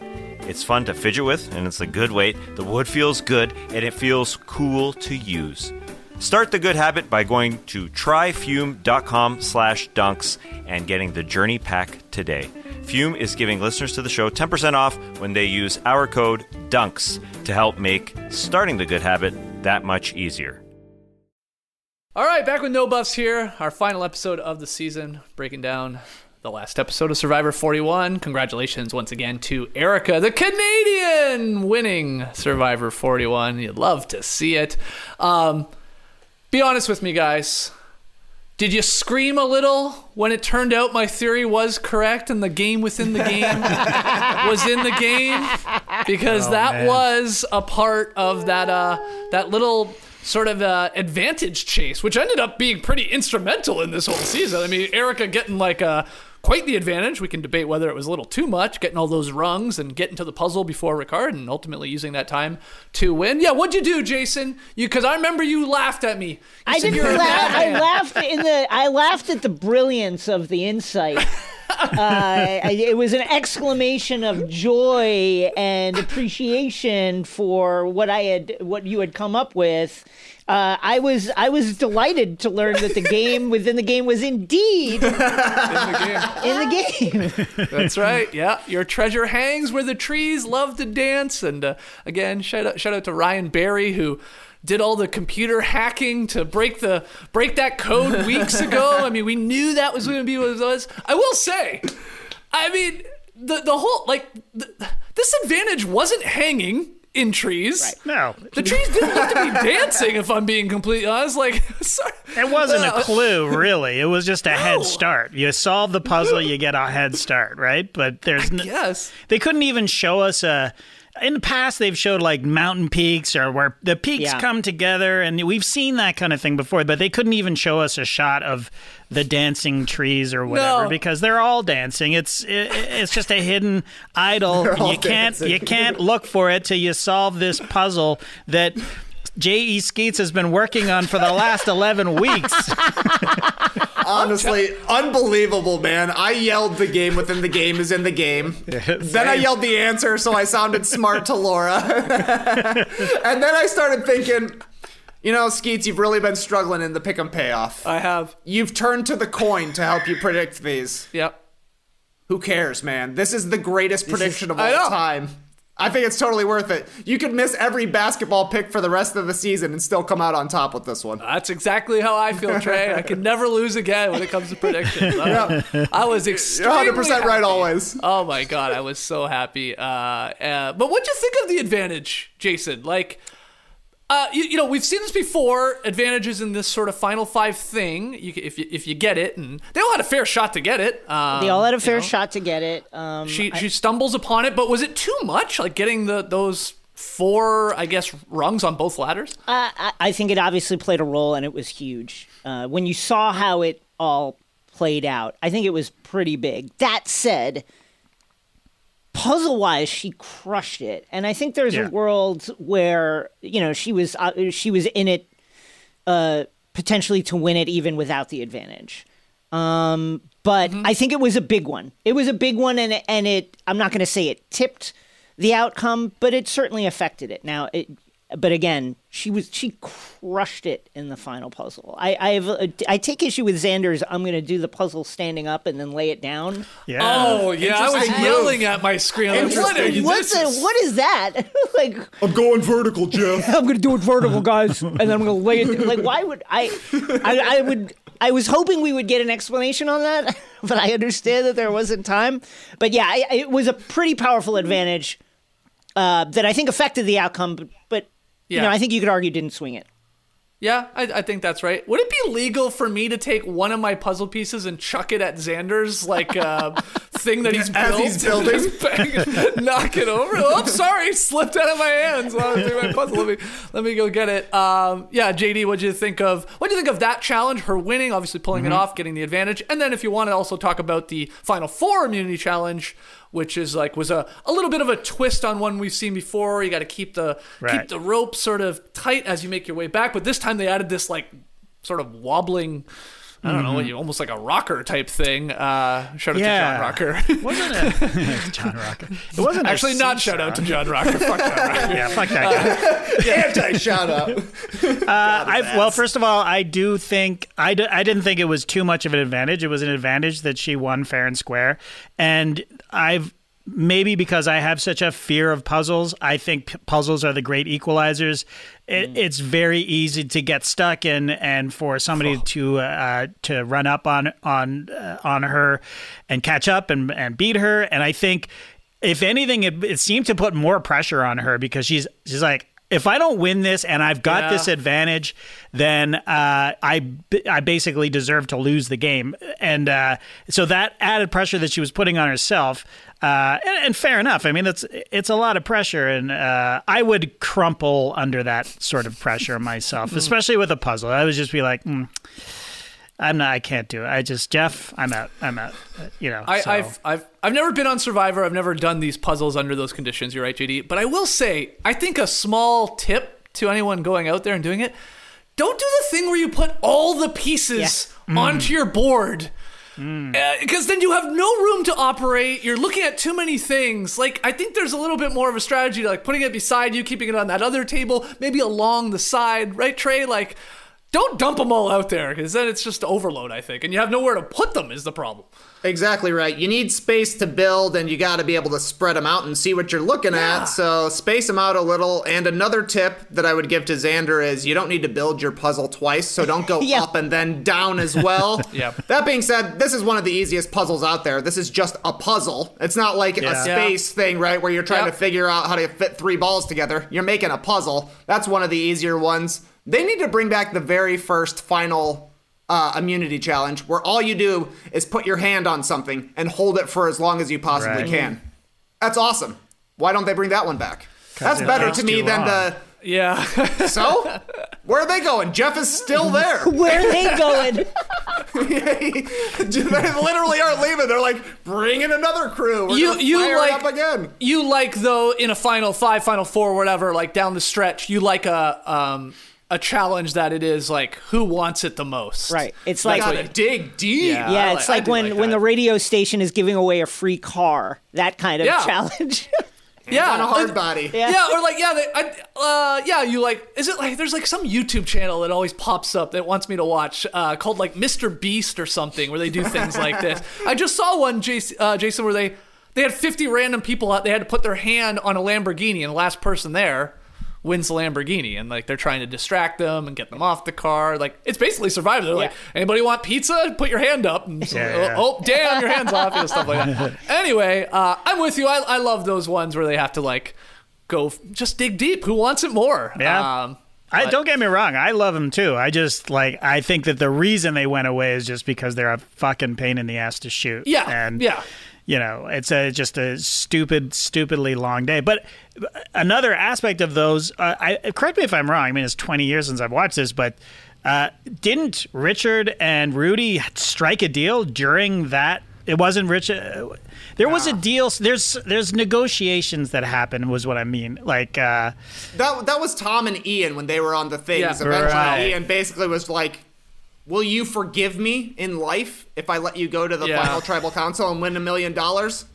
It's fun to fidget with, and it's a good weight. The wood feels good, and it feels cool to use. Start the good habit by going to tryfume.com slash dunks and getting the journey pack today. Fume is giving listeners to the show 10% off when they use our code DUNKS to help make starting the good habit that much easier. All right, back with no buffs here. Our final episode of the season, breaking down the last episode of Survivor 41. Congratulations once again to Erika, the Canadian, winning Survivor 41. You'd love to see it. Um, be honest with me, guys. Did you scream a little when it turned out my theory was correct and the game within the game was in the game? Because that man. was a part of that uh, that little sort of uh, advantage chase, which ended up being pretty instrumental in this whole season. I mean, Erika getting like a quite the advantage. We can debate whether it was a little too much, getting all those rungs and getting to the puzzle before Ricard, and ultimately using that time to win. Yeah, what'd you do, Jason? You because I remember you laughed at me. You I didn't laugh. I laughed in the. I laughed at the brilliance of the insight. Uh, it was an exclamation of joy and appreciation for what I had, what you had come up with. Uh, I was, I was delighted to learn that the game within the game was indeed in the game. That's right. Yeah, your treasure hangs where the trees love to dance. And uh, again, shout out, shout out to Ryan Barry who did all the computer hacking to break the break that code weeks ago. I mean, we knew that was going to be what it was. I will say, I mean, the the whole like the, this advantage wasn't hanging in trees. No, The trees didn't look to be dancing, if I'm being completely honest. Like, sorry. it wasn't a Uh, clue, really. It was just a head start. You solve the puzzle, you get a head start, right? But there's n- Yes. they couldn't even show us a. In the past, they've showed like mountain peaks or where the peaks Yeah. come together, and we've seen that kind of thing before. But they couldn't even show us a shot of the dancing trees or whatever No. because they're all dancing. It's it, it's just a hidden idol, you can't dancing. you can't look for it till you solve this puzzle that. J.E. Skeets has been working on for the last 11 weeks. Honestly, unbelievable, man. I yelled the game within the game is in the game. then I yelled the answer, so I sounded smart to Laura. and then I started thinking, you know, Skeets, you've really been struggling in the pick pick 'em payoff. I have. You've turned to the coin to help you predict these. Yep. Who cares, man? This is the greatest prediction of all time. I think it's totally worth it. You could miss every basketball pick for the rest of the season and still come out on top with this one. That's exactly how I feel, Trey. I can never lose again when it comes to predictions. I, I was You're extremely 100% right always. Oh my god, I was so happy. Uh, uh, but what'd you think of the advantage, Jason? Like, uh, you, you know, we've seen this before. Advantages in this sort of final five thing, you, if you if you get it, and they all had a fair shot to get it. Um, They all had a you fair know. shot to get it. Um, She she stumbles upon it, but was it too much? Like getting the those four, I guess, rungs on both ladders. I, I- I think it obviously played a role, and it was huge. Uh, when you saw how it all played out, I think it was pretty big. That said, puzzle wise, she crushed it, and I think there's Yeah. a world where you know she was uh, she was in it uh, potentially to win it even without the advantage. Um, but I think it was a big one. It was a big one, and and it. I'm not going to say it tipped the outcome, but it certainly affected it. Now, it. But again, she was she crushed it in the final puzzle. I I have a, I take issue with Xander's. I'm going to do the puzzle standing up and then lay it down. Yeah. Oh yeah, I was Interesting yelling at my screen. Like, what are you? What's this the, is- what is that? like I'm going vertical, Jeff. I'm going to do it vertical, guys, and then I'm going to lay it. Like, why would I? I, I would. I was hoping we would get an explanation on that, but I understand that there wasn't time. But yeah, I, it was a pretty powerful advantage uh, that I think affected the outcome. But, but you Yeah. know, I think you could argue didn't swing it. Yeah, I, I think that's right. Would it be legal for me to take one of my puzzle pieces and chuck it at Xander's like uh, thing that he's built? he's building? Bang knock it over. Oh, sorry, slipped out of my hands while I was doing my puzzle. Let me let me go get it. Um, yeah, JD, what do you think of what do you think of that challenge? Her winning, obviously pulling Mm-hmm. it off, getting the advantage, and then if you want to also talk about the final four immunity challenge. Which is like was a, a little bit of a twist on one we've seen before. You got to keep the Right. keep the rope sort of tight as you make your way back. But this time they added this like sort of wobbling. I don't know what you almost like a rocker type thing. Uh, shout out Yeah. to John Rocker. wasn't it? John Rocker. It wasn't Actually, not shout out to John Rocker. Fuck John Rocker. Yeah, fuck that guy. Anti shout out. Uh, well, first of all, I do think I, d- I didn't think it was too much of an advantage. It was an advantage that she won fair and square, and I've maybe because I have such a fear of puzzles, I think p- puzzles are the great equalizers. It, It's very easy to get stuck in, and for somebody to uh, to run up on on uh, on her and catch up and and beat her. And I think if anything, it, it seemed to put more pressure on her because she's she's like. If I don't win this and I've got Yeah. this advantage, then uh, I I basically deserve to lose the game, and uh, so that added pressure that she was putting on herself, uh, and, and fair enough. I mean, it's it's a lot of pressure, and uh, I would crumple under that sort of pressure myself, especially with a puzzle. I would just be like. Mm, I'm not. I can't do it. I just Jeff. I'm out. I'm out. Uh, You know. I, so. I've I've I've never been on Survivor. I've never done these puzzles under those conditions. You're right, JD. But I will say, I think a small tip to anyone going out there and doing it: don't do the thing where you put all the pieces onto mm. your board. Mm. Uh, because then you have no room to operate. You're looking at too many things. Like I think there's a little bit more of a strategy, to, like putting it beside you, keeping it on that other table, maybe along the side, right, Trey? Like, don't dump them all out there, because then it's just overload. I think, and you have nowhere to put them. Is the problem? Exactly right. You need space to build, and you got to be able to spread them out and see what you're looking Yeah. at. So space them out a little. And another tip that I would give to Xander is you don't need to build your puzzle twice. So don't go Yeah. up and then down as well. Yep. That being said, this is one of the easiest puzzles out there. This is just a puzzle. It's not like Yeah. a space thing, right, where you're trying Yep. to figure out how to fit three balls together. You're making a puzzle. That's one of the easier ones. They need to bring back the very first final uh, immunity challenge where all you do is put your hand on something and hold it for as long as you possibly Right. can. That's awesome. Why don't they bring that one back? That's better to me than long. Yeah. So? Where are they going? Jeff is still there. Where are they going? they literally aren't leaving. They're like, bring in another crew. We're You- you fire like- it up again. you like though in a final five, final four, whatever, like down the stretch, you like a um a challenge that it is like who wants it the most. Right. It's like what Gotta you- dig deep. Yeah. yeah, it's like- like when like when the radio station is giving away a free car. That kind of Yeah. challenge. yeah, On a hard body. Yeah. Yeah, or like yeah, they, I, uh, yeah, you like is it like there's like some YouTube channel that always pops up that wants me to watch uh, called like Mr. Beast or something where they do things like this. I just saw one, Jason, uh, Jason, where they they had 50 random people out. They had to put their hand on a Lamborghini, and the last person there wins the Lamborghini, and like they're trying to distract them and get them off the car. Like it's basically Survivor. They're like, anybody want pizza? Put your hand up. And so, Yeah, yeah. Oh, oh, damn, your hands off. and stuff like that. Anyway, uh, I'm with you. I, I love those ones where they have to like go just dig deep. Who wants it more? Yeah. Um, I but- don't get me wrong. I love them too. I just like I think that the reason they went away is just because they're a fucking pain in the ass to shoot. Yeah, and yeah. You know it's a just a stupid, stupidly long day. But another aspect of those, uh, I correct me if I'm wrong. I mean, it's 20 years since I've watched this, but uh, didn't Richard and Rudy strike a deal during that? It wasn't Richard. There was a deal. There's there's negotiations that happened. Was what I mean. Like. Uh, That that was Tom and Ian when they were on the things. Yeah. Eventually, Right. Ian basically was like, "Will you forgive me in life if I let you go to the Yeah. final tribal council and win a million dollars?"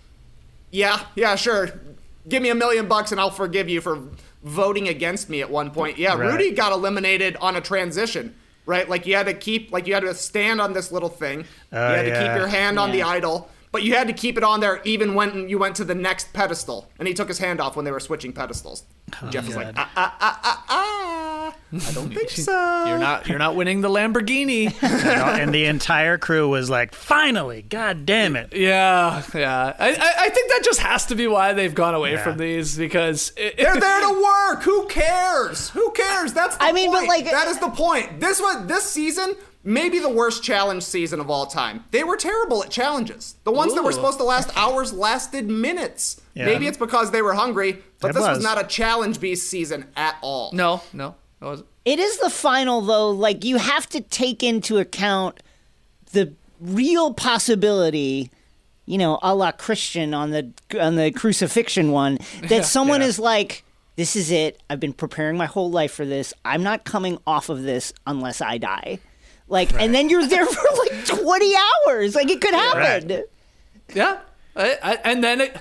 Yeah, yeah, sure. Give me a million bucks and I'll forgive you for voting against me at one point. Yeah, Right. Rudy got eliminated on a transition. Right, like you had to keep, like you had to stand on this little thing. you had to keep your hand on the idol, but you had to keep it on there even when you went to the next pedestal. And he took his hand off when they were switching pedestals. Jeff was like, ah, ah, ah, ah, ah. I don't think so. You're not you're not winning the Lamborghini. and the entire crew was like, "Finally, god damn it!" yeah, yeah. I, I I think that just has to be why they've gone away Yeah. from these because it, They're there to work. Who cares? Who cares? That's the I mean, but, point. like- that is the point. This was this season maybe the worst challenge season of all time. They were terrible at challenges. The ones that were Ooh. supposed to last hours lasted minutes. Yeah. Maybe it's because they were hungry, but It this was. was. not a challenge beast season at all. no, no, it is the final, though. Like, you have to take into account the real possibility, you know, a la Christian on the on the crucifixion one, that someone Yeah. is like, "This is it. I've been preparing my whole life for this. I'm not coming off of this unless I die." Like, and then you're there for like 20 hours. Like, it could happen. Right. Yeah, I, I, and then it,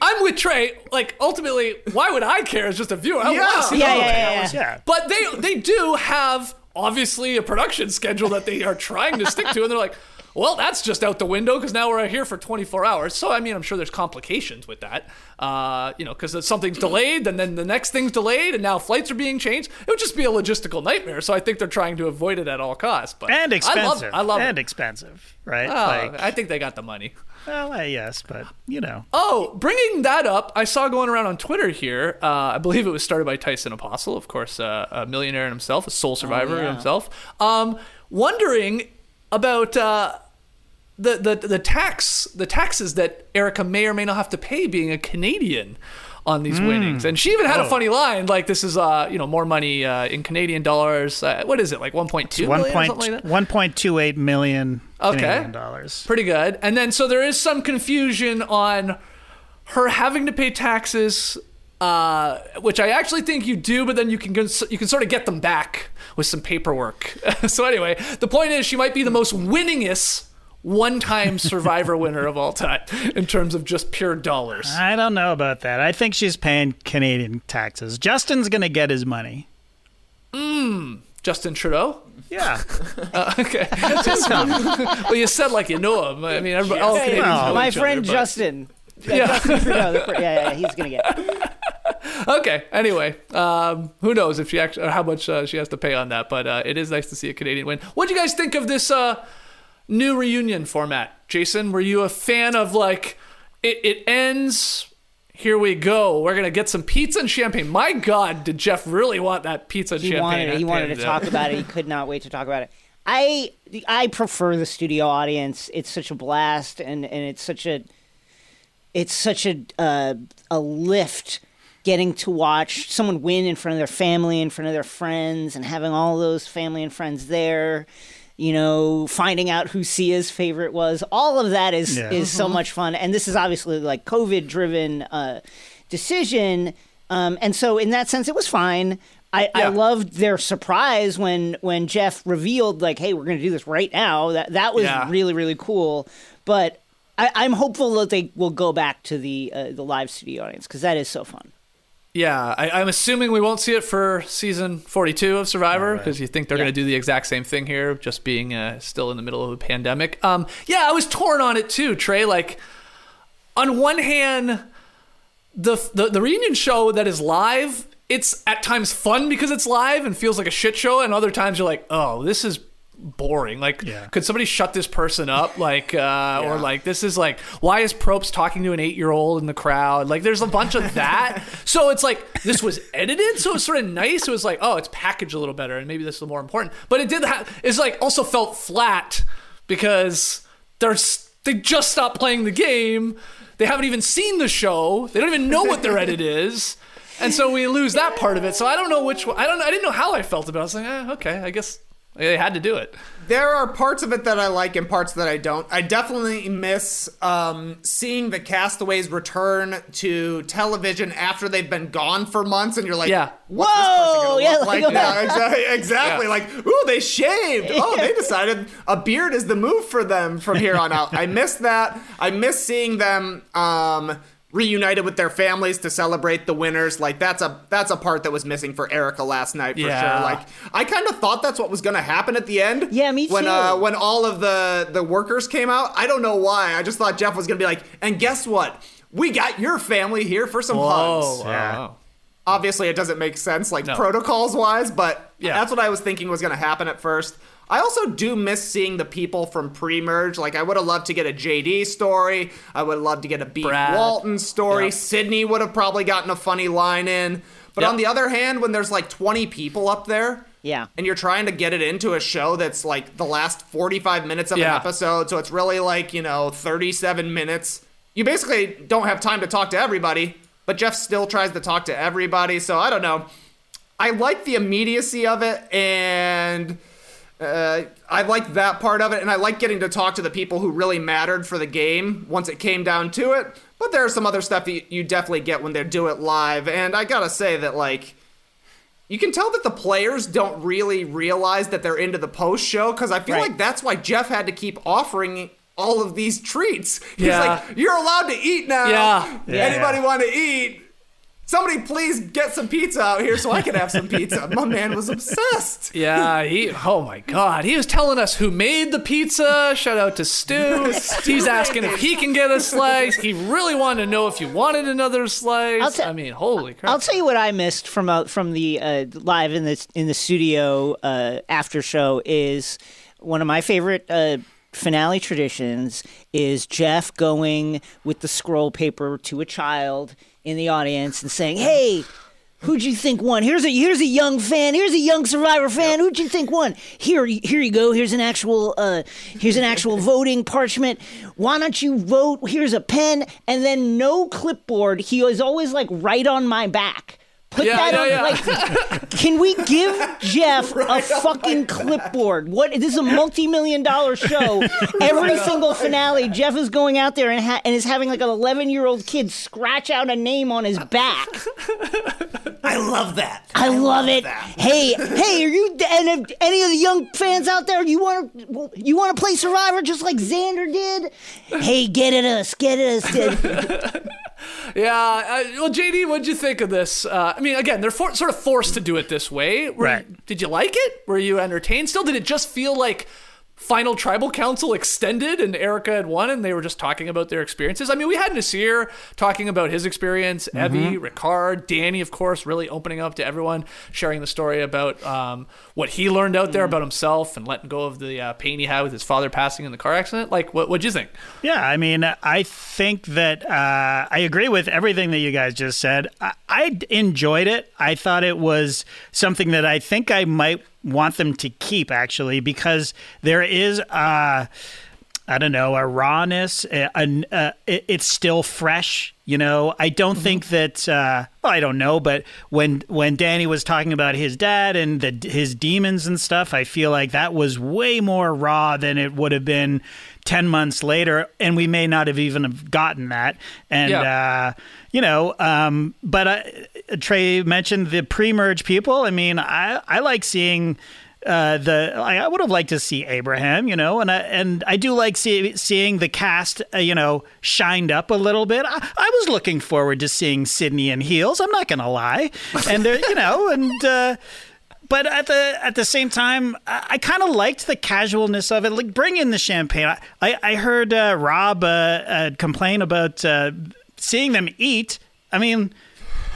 I'm with Trey. Like ultimately, why would I care as just a viewer? I Yeah. wanna see Yeah, all yeah, of it. yeah, yeah. Yeah. But they they do have obviously a production schedule that they are trying to stick to, and they're like, well, that's just out the window because now we're here for 24 hours. So I mean, I'm sure there's complications with that. Uh, you know, because something's delayed, and then the next thing's delayed, and now flights are being changed. It would just be a logistical nightmare. So I think they're trying to avoid it at all costs. But And expensive. I love, I love and it. expensive, right? Oh, like, I think they got the money. Well, uh, yes, but you know, Oh, bringing that up, I saw going around on Twitter here. Uh, I believe it was started by Tyson Apostle, of course, uh, a millionaire in himself, a sole survivor yeah. himself. Um, wondering about uh, the, the the tax the taxes that Erika may or may not have to pay being a Canadian on these winnings. And she even had a Oh. funny line like, "This is uh, you know more money uh, in Canadian dollars. Uh, what is it like 1.2 one million or something like that?" one point two eight million Okay. Canadian dollars. Pretty good. And then so there is some confusion on her having to pay taxes, uh, which I actually think you do, but then you can you can sort of get them back with some paperwork. so anyway, the point is she might be the most winningest one-time Survivor winner of all time in terms of just pure dollars. I don't know about that. I think she's paying Canadian taxes. Justin's gonna get his money. Justin Trudeau. Yeah. Uh, okay. well, you said like you know him. I mean, everybody, all Canadians Well, know My each friend other, but- Justin. Yeah. Justin Trudeau, the yeah, yeah, he's gonna get. Okay. Anyway, um, who knows if she actually or how much uh, she has to pay on that? But uh, it is nice to see a Canadian win. What do you guys think of this uh, new reunion format, Jason? Were you a fan of like it, it ends? Here we go. We're gonna get some pizza and champagne. My God, did Jeff really want that pizza and He champagne? wanted it. He wanted to talk about it. He could not wait to talk about it. I I prefer the studio audience. It's such a blast, and and it's such a it's such a uh, a lift getting to watch someone win in front of their family, in front of their friends, and having all those family and friends there. You know, finding out who Sia's favorite was. All of that is Yeah. is so much fun, and this is obviously like COVID driven uh, decision. Um, and so, in that sense, it was fine. I, I loved their surprise when when Jeff revealed like, "Hey, we're going to do this right now." That that was Yeah. really really cool. But I, I'm hopeful that they will go back to the uh, the live studio audience because that is so fun. Yeah, I, I'm assuming we won't see it for season 42 of Survivor because you think they're going to do the exact same thing here, just being uh, still in the middle of a pandemic. Um, yeah, I was torn on it too, Trey. Like, on one hand, the, the the reunion show that is live, it's at times fun because it's live and feels like a shit show, and other times you're like, oh, this is boring. Like, Yeah. could somebody shut this person up? Like, uh, or like, this is like, why is Probst talking to an eight year old in the crowd? Like, there's a bunch of that. so it's like, this was edited. So it's sort of nice. It was like, oh, it's packaged a little better. And maybe this is more important. But it did have, it's like also felt flat because there's, they just stopped playing the game. They haven't even seen the show. They don't even know what their edit is. And so we lose that part of it. So I don't know which one. I don't. I didn't know how I felt about. it. I was like, eh, okay, I guess they had to do it. There are parts of it that I like and parts that I don't. I definitely miss um, seeing the castaways return to television after they've been gone for months, and you're like, Yeah. what's this person Whoa! Yeah, like- like now? Exactly. exactly. Yeah. Like, ooh, they shaved. Oh, they decided a beard is the move for them from here on out. I miss that. I miss seeing them. Um, reunited with their families to celebrate the winners like that's a that's a part that was missing for Erika last night for Yeah. sure like I kind of thought that's what was going to happen at the end Yeah, me when too. uh when all of the the workers came out I don't know why I just thought Jeff was going to be like and guess what we got your family here for some hugs Oh, wow. Obviously, it doesn't make sense, like No. protocols wise, but Yeah. that's what I was thinking was going to happen at first. I also do miss seeing the people from pre-merge. Like, I would have loved to get a JD story. I would have loved to get a Beef Brad. Walton story. Yep. Sydney would have probably gotten a funny line in. But Yep. on the other hand, when there's like 20 people up there, Yeah. and you're trying to get it into a show that's like the last 45 minutes of Yeah. an episode, so it's really like, you know, 37 minutes. You basically don't have time to talk to everybody, but Jeff still tries to talk to everybody, so I don't know. I like the immediacy of it, and uh, I like that part of it, and I like getting to talk to the people who really mattered for the game once it came down to it. But there's some other stuff that you- you definitely get when they do it live, and I gotta say that, like, you can tell that the players don't really realize that they're into the post show because I feel Right. like that's why Jeff had to keep offering all of these treats. He's Yeah. like, "You're allowed to eat now. Yeah. Yeah. Anybody want to eat? Somebody please get some pizza out here so I can have some pizza." My man was obsessed. Yeah, he. Oh my God, he was telling us who made the pizza. Shout out to Stu. He's asking if he can get a slice. He really wanted to know if you wanted another slice. I'll ta- I mean, holy crap! I'll tell you what I missed from uh, from the uh, live in the in the studio uh, after show is one of my favorite uh, finale traditions is Jeff going with the scroll paper to a child in the audience and saying, "Hey." Who'd you think won? Here's a here's a young fan. Here's a young Survivor fan. Who'd you think won? Here here you go. Here's an actual uh here's an actual voting parchment. Why don't you vote? Here's a pen and then no clipboard. He was always like right on my back. Put Yeah, that yeah, on. yeah. Like, can we give Jeff a fucking clipboard? What? This is a multi-million dollar show. Every single finale, Jeff is going out there and, ha- and is having like an 11-year-old kid scratch out a name on his back. I love that. I love it. Hey, hey, are you and if any of the young fans out there? You want to you want to play Survivor just like Xander did? Hey, get at us, get at us. Dude. Yeah. Uh, well, JD, what'd you think of this? Uh, I mean, again, they're for- sort of forced to do it this way. Were Right. did you like it? Were you entertained still? Did it just feel like final tribal council extended and Erika had won and they were just talking about their experiences? I mean, we had Naseer talking about his experience, Evvie, Ricard, Danny, of course, really opening up to everyone, sharing the story about um, what he learned out there about himself and letting go of the uh, pain he had with his father passing in the car accident. Like, what, what'd you think? Yeah, I mean, I think that uh, I agree with everything that you guys just said. I, I enjoyed it. I thought it was something that I think I might want them to keep actually because there is. Uh, I don't know, a rawness. A, a, uh, it's still fresh. You know, I don't think that. Uh, well, I don't know, but when when Danny was talking about his dad and the, his demons and stuff, I feel like that was way more raw than it would have been ten months later, and we may not have even have gotten that. And Yeah. uh, you know, um, but uh, Trey mentioned the pre-merge people. I mean, I I like seeing uh, the I, I would have liked to see Abraham, you know, and I and I do like see, seeing the cast, uh, you know, shined up a little bit. I, I was looking forward to seeing Sydney in heels. I'm not gonna lie, and there, you know, and. Uh, but at the at the same time, I, I kind of liked the casualness of it. Like bring in the champagne. I I, I heard uh, Rob uh, uh, complain about uh, seeing them eat. I mean,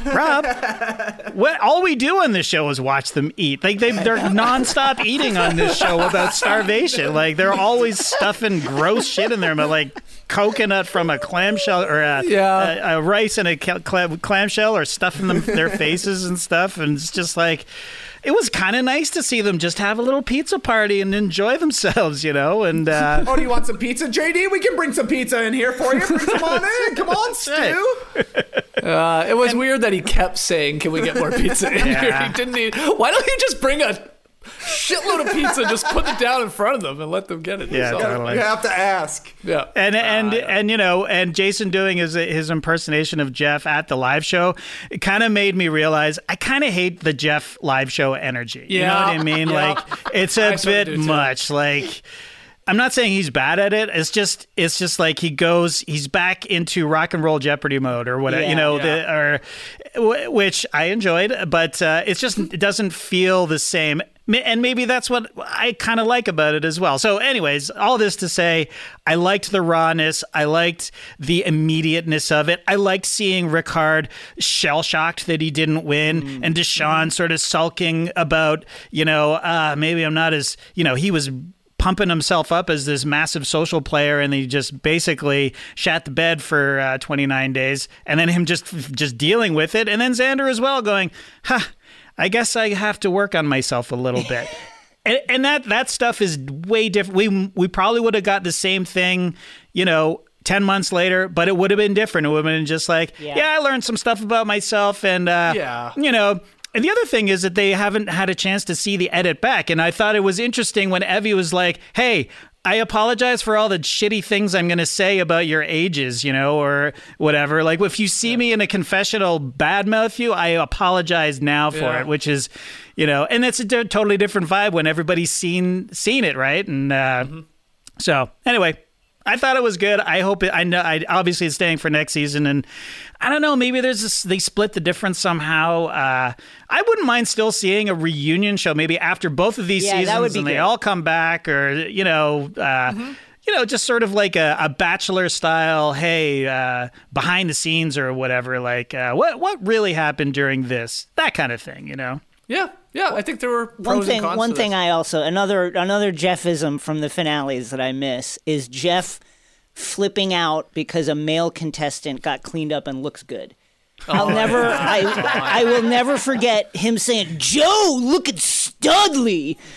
Rob, what all we do on this show is watch them eat. Like they they're nonstop eating on this show about starvation. Like they're always stuffing gross shit in there, but like coconut from a clamshell or a, Yeah. a, a rice in a cl- clam, clamshell or stuffing them their faces and stuff. And it's just like it was kind of nice to see them just have a little pizza party and enjoy themselves, you know. And uh, Oh, do you want some pizza, JD? We can bring some pizza in here for you. Bring some on in. Come on, Stu. Uh, it was weird that he kept saying, "Can we get more pizza in here?" Yeah. He didn't. Need, why don't you just bring a shitload of pizza, just put it down in front of them and let them get it? Yeah, totally. You have to ask. yeah. and and and you know, and Jason doing his his impersonation of Jeff at the live show, it kind of made me realize I kind of hate the Jeff live show energy. You know what I mean? Yeah. Like it's I a sorta bit do, too. much. Like. I'm not saying he's bad at it. It's just it's just like he goes he's back into rock and roll Jeopardy mode or whatever, you know, Yeah. the, or w- which I enjoyed, but uh, it's just it doesn't feel the same. And maybe that's what I kind of like about it as well. So, anyways, all this to say, I liked the rawness. I liked the immediateness of it. I liked seeing Ricard shell shocked that he didn't win, and Deshawn sort of sulking about, you know, uh, maybe I'm not as, you know, he was pumping himself up as this massive social player and he just basically shat the bed for uh, 29 days and then him just just dealing with it and then Xander as well going huh I guess I have to work on myself a little bit and, and that that stuff is way different we we probably would have got the same thing you know 10 months later but it would have been different it would have been just like yeah, Yeah. I learned some stuff about myself and uh, Yeah. you know and the other thing is that they haven't had a chance to see the edit back. And I thought it was interesting when Evvie was like, hey, I apologize for all the shitty things I'm going to say about your ages, you know, or whatever. Like, if you see me in a confessional badmouth you, I apologize now for Yeah. it, which is, you know, and it's a d- totally different vibe when everybody's seen seen it, right? And uh, so, anyway, I thought it was good. I hope it. I know. I obviously it's staying for next season, and I don't know. Maybe there's this, they split the difference somehow. Uh, I wouldn't mind still seeing a reunion show, maybe after both of these Yeah, that seasons, would be and they all come back, or you know. Uh, You know, just sort of like a, a bachelor style. Hey, uh, behind the scenes or whatever. Like, uh, what what really happened during this? That kind of thing. You know. Yeah, yeah. I think there were pros one thing and cons one to thing this. I also another another Jeffism from the finales that I miss is Jeff flipping out because a male contestant got cleaned up and looks good. Oh, I'll Oh, never I I will never forget him saying, Joe, look at Studley.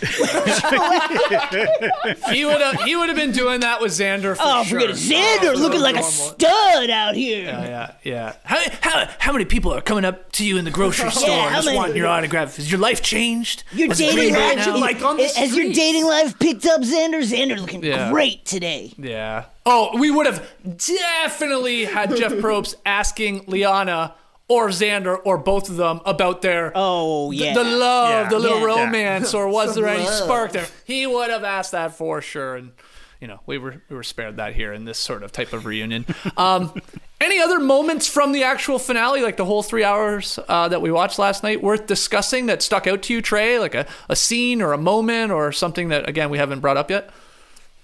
he would have he would have been doing that with Xander. For Oh, sure. forget it. Xander Oh, looking like a normal. stud out here. Yeah, yeah. How, how, how many people are coming up to you in the grocery store Yeah, and just many- wanting your autograph? Has your life changed? Your Was dating Green Bay life, now? like on the has your dating life picked up Xander? Xander looking Yeah. great today. Yeah. Oh, we would have definitely had Jeff Probst asking Liana or Xander or both of them about their Oh th- yeah. the love, Yeah. the little Yeah. romance, or was there any spark there? He would have asked that for sure, and you know we were we were spared that here in this sort of type of reunion. Um, any other moments from the actual finale, like the whole three hours uh, that we watched last night, worth discussing that stuck out to you, Trey? Like a, a scene or a moment or something that again we haven't brought up yet.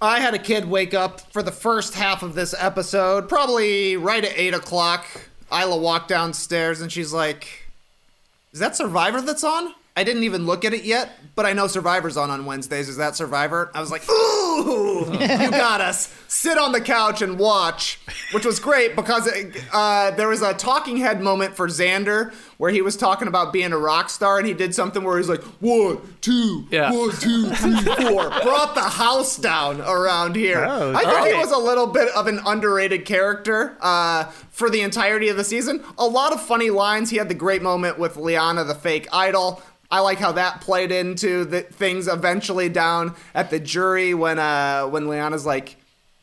I had a kid wake up for the first half of this episode, probably right at 8 o'clock. Isla walked downstairs and she's like, Is that Survivor that's on? I didn't even look at it yet, but I know Survivor's on on Wednesdays. Is that Survivor? I was like, Ooh, you got us. Sit on the couch and watch, which was great because uh, there was a talking head moment for Xander where he was talking about being a rock star and he did something where he's like, One, two, Yeah. one, two, three, four. Brought the house down around here. Oh, I think he was a little bit of an underrated character uh, for the entirety of the season. A lot of funny lines. He had the great moment with Liana, the fake idol. I like how that played into the things eventually down at the jury when uh, when Liana's like,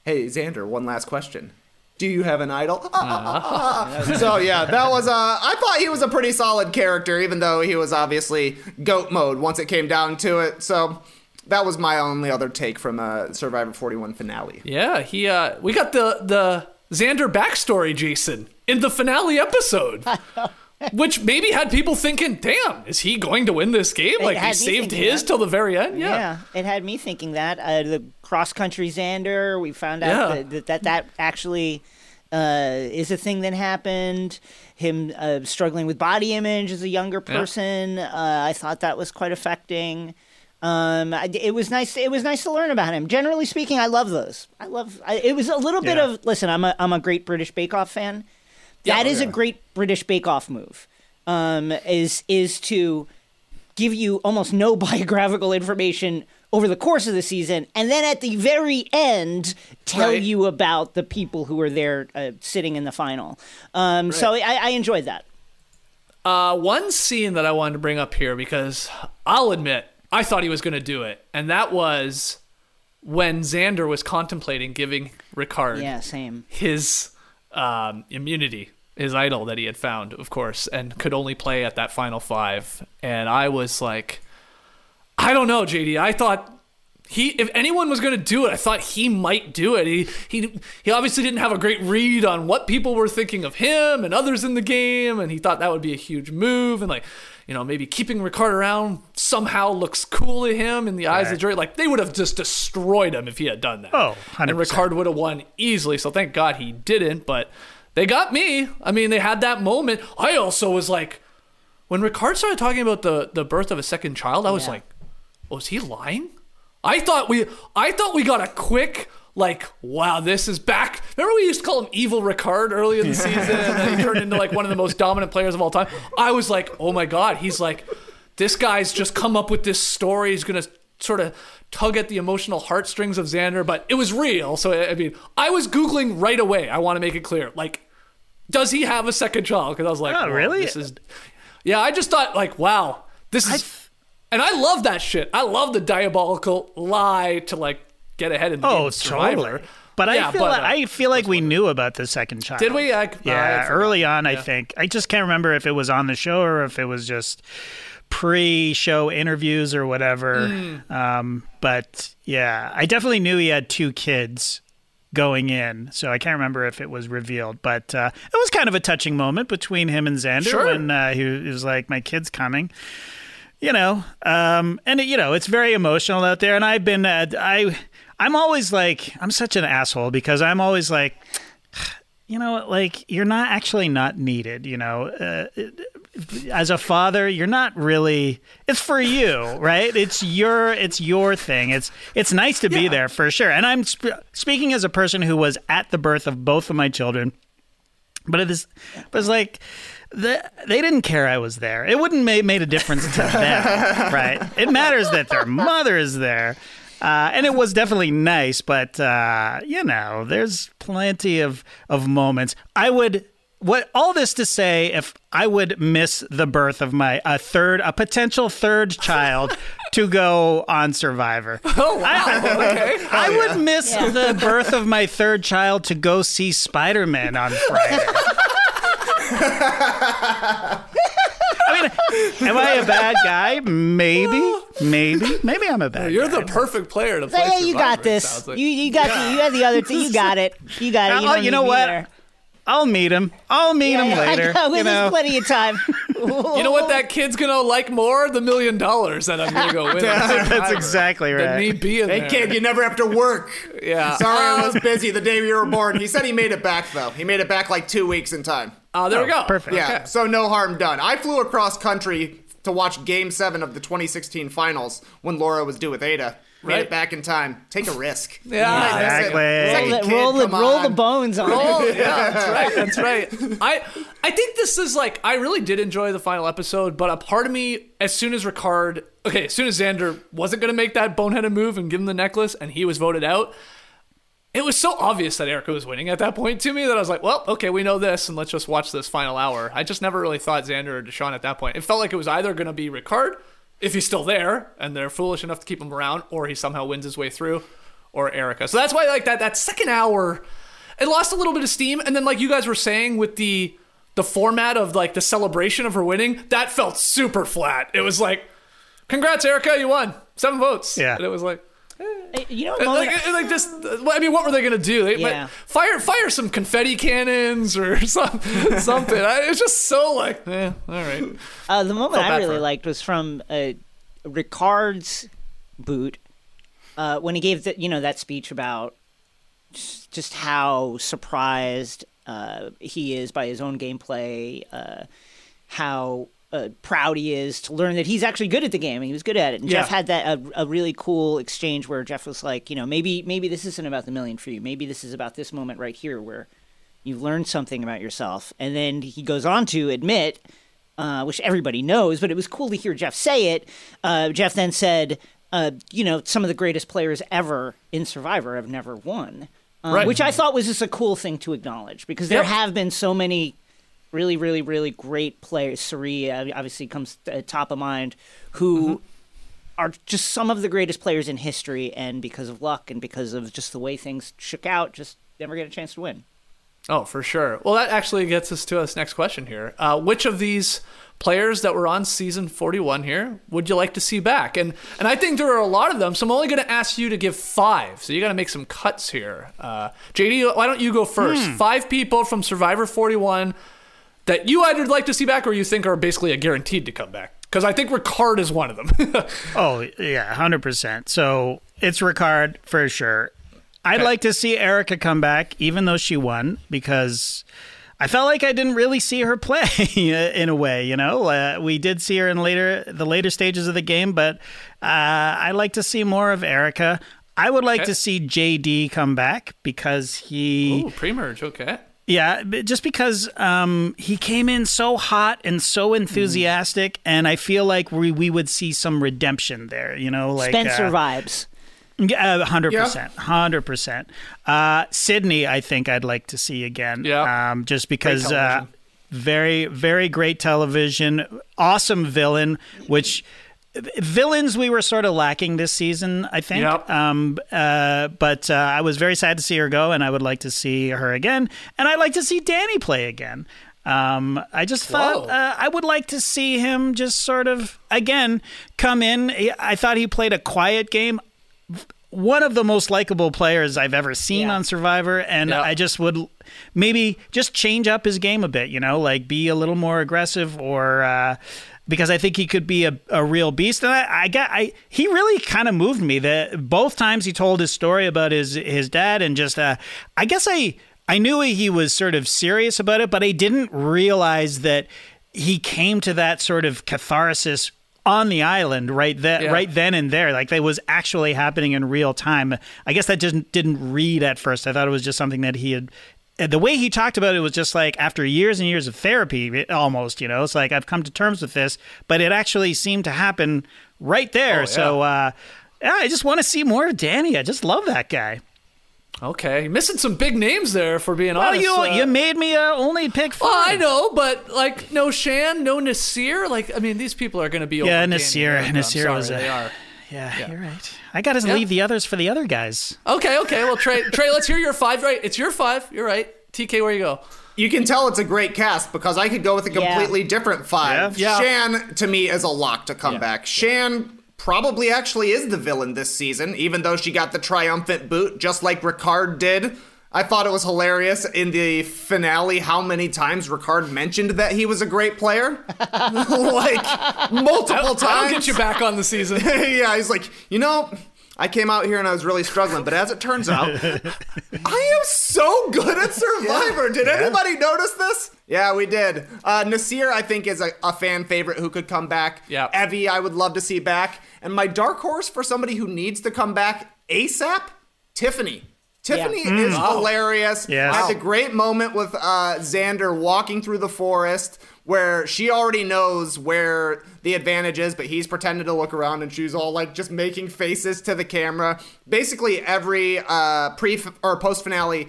"Hey Xander, one last question." Do you have an idol? so yeah, that was uh I thought he was a pretty solid character, even though he was obviously goat mode once it came down to it. So that was my only other take from uh, Survivor 41 finale. Yeah, he uh we got the the Xander backstory, Jason, in the finale episode. Which maybe had people thinking, damn, is he going to win this game? Like he saved his that. till the very end? Yeah. Yeah, it had me thinking that uh, the cross country Xander. We found out Yeah. that, that that actually uh, is a thing that happened. Him uh, struggling with body image as a younger person. Uh, I thought that was quite affecting. Um, I, it was nice. It was nice to learn about him. Generally speaking, I love those. I love. I, it was a little bit of. Listen, I'm a I'm a great British Bake Off fan. That is a great British Bake Off move. Um, is is to give you almost no biographical information over the course of the season, and then at the very end tell Right. you about the people who were there uh, sitting in the final. Um, So I, I enjoyed that. Uh, one scene that I wanted to bring up here because I'll admit I thought he was going to do it, and that was when Xander was contemplating giving Ricard Yeah, same. his um, immunity, his idol that he had found, of course, and could only play at that final five. And I was like, I don't know, JD. I thought he if anyone was going to do it, I thought he might do it. He he he obviously didn't have a great read on what people were thinking of him and others in the game, and he thought that would be a huge move and like. You know, maybe keeping Ricard around somehow looks cool to him in the eyes of the jury. Like they would have just destroyed him if he had done that. Oh, and 100%. Ricard would have won easily. So thank God he didn't. But they got me. I mean, they had that moment. I also was like, when Ricard started talking about the the birth of a second child, I was Yeah. like, was he lying? I thought we I thought we got a quick like wow this is back. Remember we used to call him Evil Ricard early in the season, and then he turned into like one of the most dominant players of all time. I was like, oh my god, he's like this guy's just come up with this story. He's gonna sort of tug at the emotional heartstrings of Xander, but it was real. So I mean, I was googling right away. I want to make it clear, like, does he have a second child? Because I was like, Oh, "Whoa, really? This is, yeah. I just thought like, wow, this is, and I love that shit. I love the diabolical lie to like get ahead in the Oh, Survivor. totally. But Yeah, I feel but, like, uh, I feel like we knew about the second child. Did we? I- I yeah, forgot. early on, I think. I just can't remember if it was on the show or if it was just pre-show interviews or whatever. Hmm. Um, but yeah, I definitely knew he had two kids going in, so I can't remember if it was revealed. But uh, it was kind of a touching moment between him and Xander Sure. when uh, he was like, "My kid's coming." you know um and it, you know it's very emotional out there and i've been uh, i i'm always like i'm such an asshole because i'm always like you know like you're not actually not needed you know uh, as a father you're not really it's for you right it's your it's your thing it's it's nice to be there for sure and i'm sp- speaking as a person who was at the birth of both of my children but it is but it's like the, they didn't care I was there. It wouldn't make made a difference to them, right? It matters that their mother is there, uh, and it was definitely nice. But uh, you know, there's plenty of of moments. I would what all this to say if I would miss the birth of my a third a potential third child to go on Survivor. Oh wow. okay. I oh, would miss the birth of my third child to go see Spider Man on Friday. I mean, am I a bad guy? Maybe, maybe, maybe I'm a bad. Guy. You're guy. the perfect player to So, play. yeah, you got Survivor, it this. like. You you got the, you had the other two. You got it. You got it. Uh, oh, You, don't you know need what? there. I'll meet him. I'll meet him Yeah, later. I know, you there's know, plenty of time. You know what that kid's gonna like more? The million dollars that I'm gonna go win. on that's Survivor exactly Than right. me being Hey there. kid, you never have to work. Yeah. Sorry, I was um, busy the day you were born. He said he made it back though. He made it back like two weeks in time. Oh, there we oh, go. perfect. Yeah, Okay. so no harm done. I flew across country to watch Game Seven of the 2016 Finals when Laura was due with Ada. Made Right. it back in time. Take a risk. Yeah. Exactly. roll the, kid, roll, the, roll the bones on Oh it. yeah, that's right. That's right. I I think this is like I really did enjoy the final episode, but a part of me, as soon as Ricard, okay, as soon as Xander wasn't gonna make that boneheaded move and give him the necklace, and he was voted out, it was so obvious that Erika was winning at that point to me that I was like, well, okay, we know this, and let's just watch this final hour. I just never really thought Xander or Deshawn at that point. It felt like it was either gonna be Ricard if he's still there and they're foolish enough to keep him around, or he somehow wins his way through, or Erika. So that's why like that that second hour, it lost a little bit of steam, and then like you guys were saying with the the format of like the celebration of her winning, that felt super flat. It was like, congrats, Erika, you won seven votes. Yeah. and it was like. You know, what like, and, like this, I mean, what were they gonna do? They, Yeah. but fire, fire some confetti cannons or some, something. I, it's just so like, eh, all right. Uh, the moment Felt I bad for really her. liked was from uh, Ricard's boot uh, when he gave the, you know that speech about just, just how surprised uh, he is by his own gameplay, uh, how uh, proud he is to learn that he's actually good at the game. and He was good at it. And Jeff had that a, a really cool exchange where Jeff was like, you know, maybe maybe this isn't about the million for you. Maybe this is about this moment right here where you've learned something about yourself. And then he goes on to admit uh, which everybody knows, but it was cool to hear Jeff say it. Uh, Jeff then said, uh, you know, some of the greatest players ever in Survivor have never won, um, Right. which I thought was just a cool thing to acknowledge because there Yep. have been so many really, really, really great players. Sari uh, obviously comes uh, top of mind, who are just some of the greatest players in history, and because of luck and because of just the way things shook out, just never get a chance to win. Oh, for sure. Well, that actually gets us to us next question here. Uh, which of these players that were on season 41 here would you like to see back? And and I think there are a lot of them, so I'm only going to ask you to give five. So you got to make some cuts here. Uh, JD, why don't you go first? Five people from Survivor 41 that you either like to see back or you think are basically a guaranteed to come back. Because I think Ricard is one of them. Oh yeah, hundred percent. So it's Ricard for sure. I'd like to see Erika come back, even though she won, because I felt like I didn't really see her play in a way. You know, uh, we did see her in later the later stages of the game, but uh, I'd like to see more of Erika. I would like Okay. to see JD come back because he. Ooh, pre-merge, okay. Yeah, just because um, he came in so hot and so enthusiastic, and I feel like we, we would see some redemption there. You know, like Spencer uh, vibes. yeah, hundred percent, hundred percent. Uh, Sydney, I think I'd like to see again. Yeah. um, just because uh, very, very great television, awesome villain, which. Villains we were sort of lacking this season, I think. Yep. Um, uh, but uh, I was very sad to see her go, and I would like to see her again. And I'd like to see Danny play again. Um, I just thought uh, I would like to see him just sort of again come in. I thought he played a quiet game one of the most likable players I've ever seen Yeah. on Survivor, and Yeah. I just would maybe just change up his game a bit, you know, like be a little more aggressive, or uh, because I think he could be a, a real beast. And I, I got, I he really kind of moved me. That both times he told his story about his his dad, and just uh, I guess I I knew he was sort of serious about it, but I didn't realize that he came to that sort of catharsis on the island right then Yeah. right then and there like that was actually happening in real time i guess that just didn't read at first i thought it was just something that he had the way he talked about it was just like after years and years of therapy almost you know it's like i've come to terms with this but it actually seemed to happen right there Oh, yeah. so uh yeah, I just want to see more of Danny. I just love that guy. Okay, missing some big names there, for being Well, honest. you Uh, you made me uh, only pick five. Well, I know, but like no Shan, no Naseer. Like I mean, these people are going to be Yeah, Naseer- Naseer was a- they are. Yeah, you're right. I got to leave the others for the other guys. Okay, okay. Well, Trey, Trey, let's hear your five. Right, it's your five. You're right. TK, where you go? You can tell it's a great cast because I could go with a Yeah. completely different five. Yeah. Yeah. Shan, to me, is a lock to come back. Shan probably actually is the villain this season, even though she got the triumphant boot, just like Ricard did. I thought it was hilarious in the finale how many times Ricard mentioned that he was a great player. like, multiple times. I'll get you back on the season. yeah, he's like, you know, I came out here and I was really struggling, but as it turns out, I am so good at Survivor. Did anybody notice this? Yeah, we did. Uh, Naseer, I think, is a, a fan favorite who could come back. Yeah. Evvie, I would love to see back. And my dark horse for somebody who needs to come back ASAP, Tiffany. Tiffany is hilarious. Yes. Had the great moment with uh, Xander walking through the forest where she already knows where the advantage is, but he's pretending to look around and she's all like just making faces to the camera. Basically, every uh, pre or post finale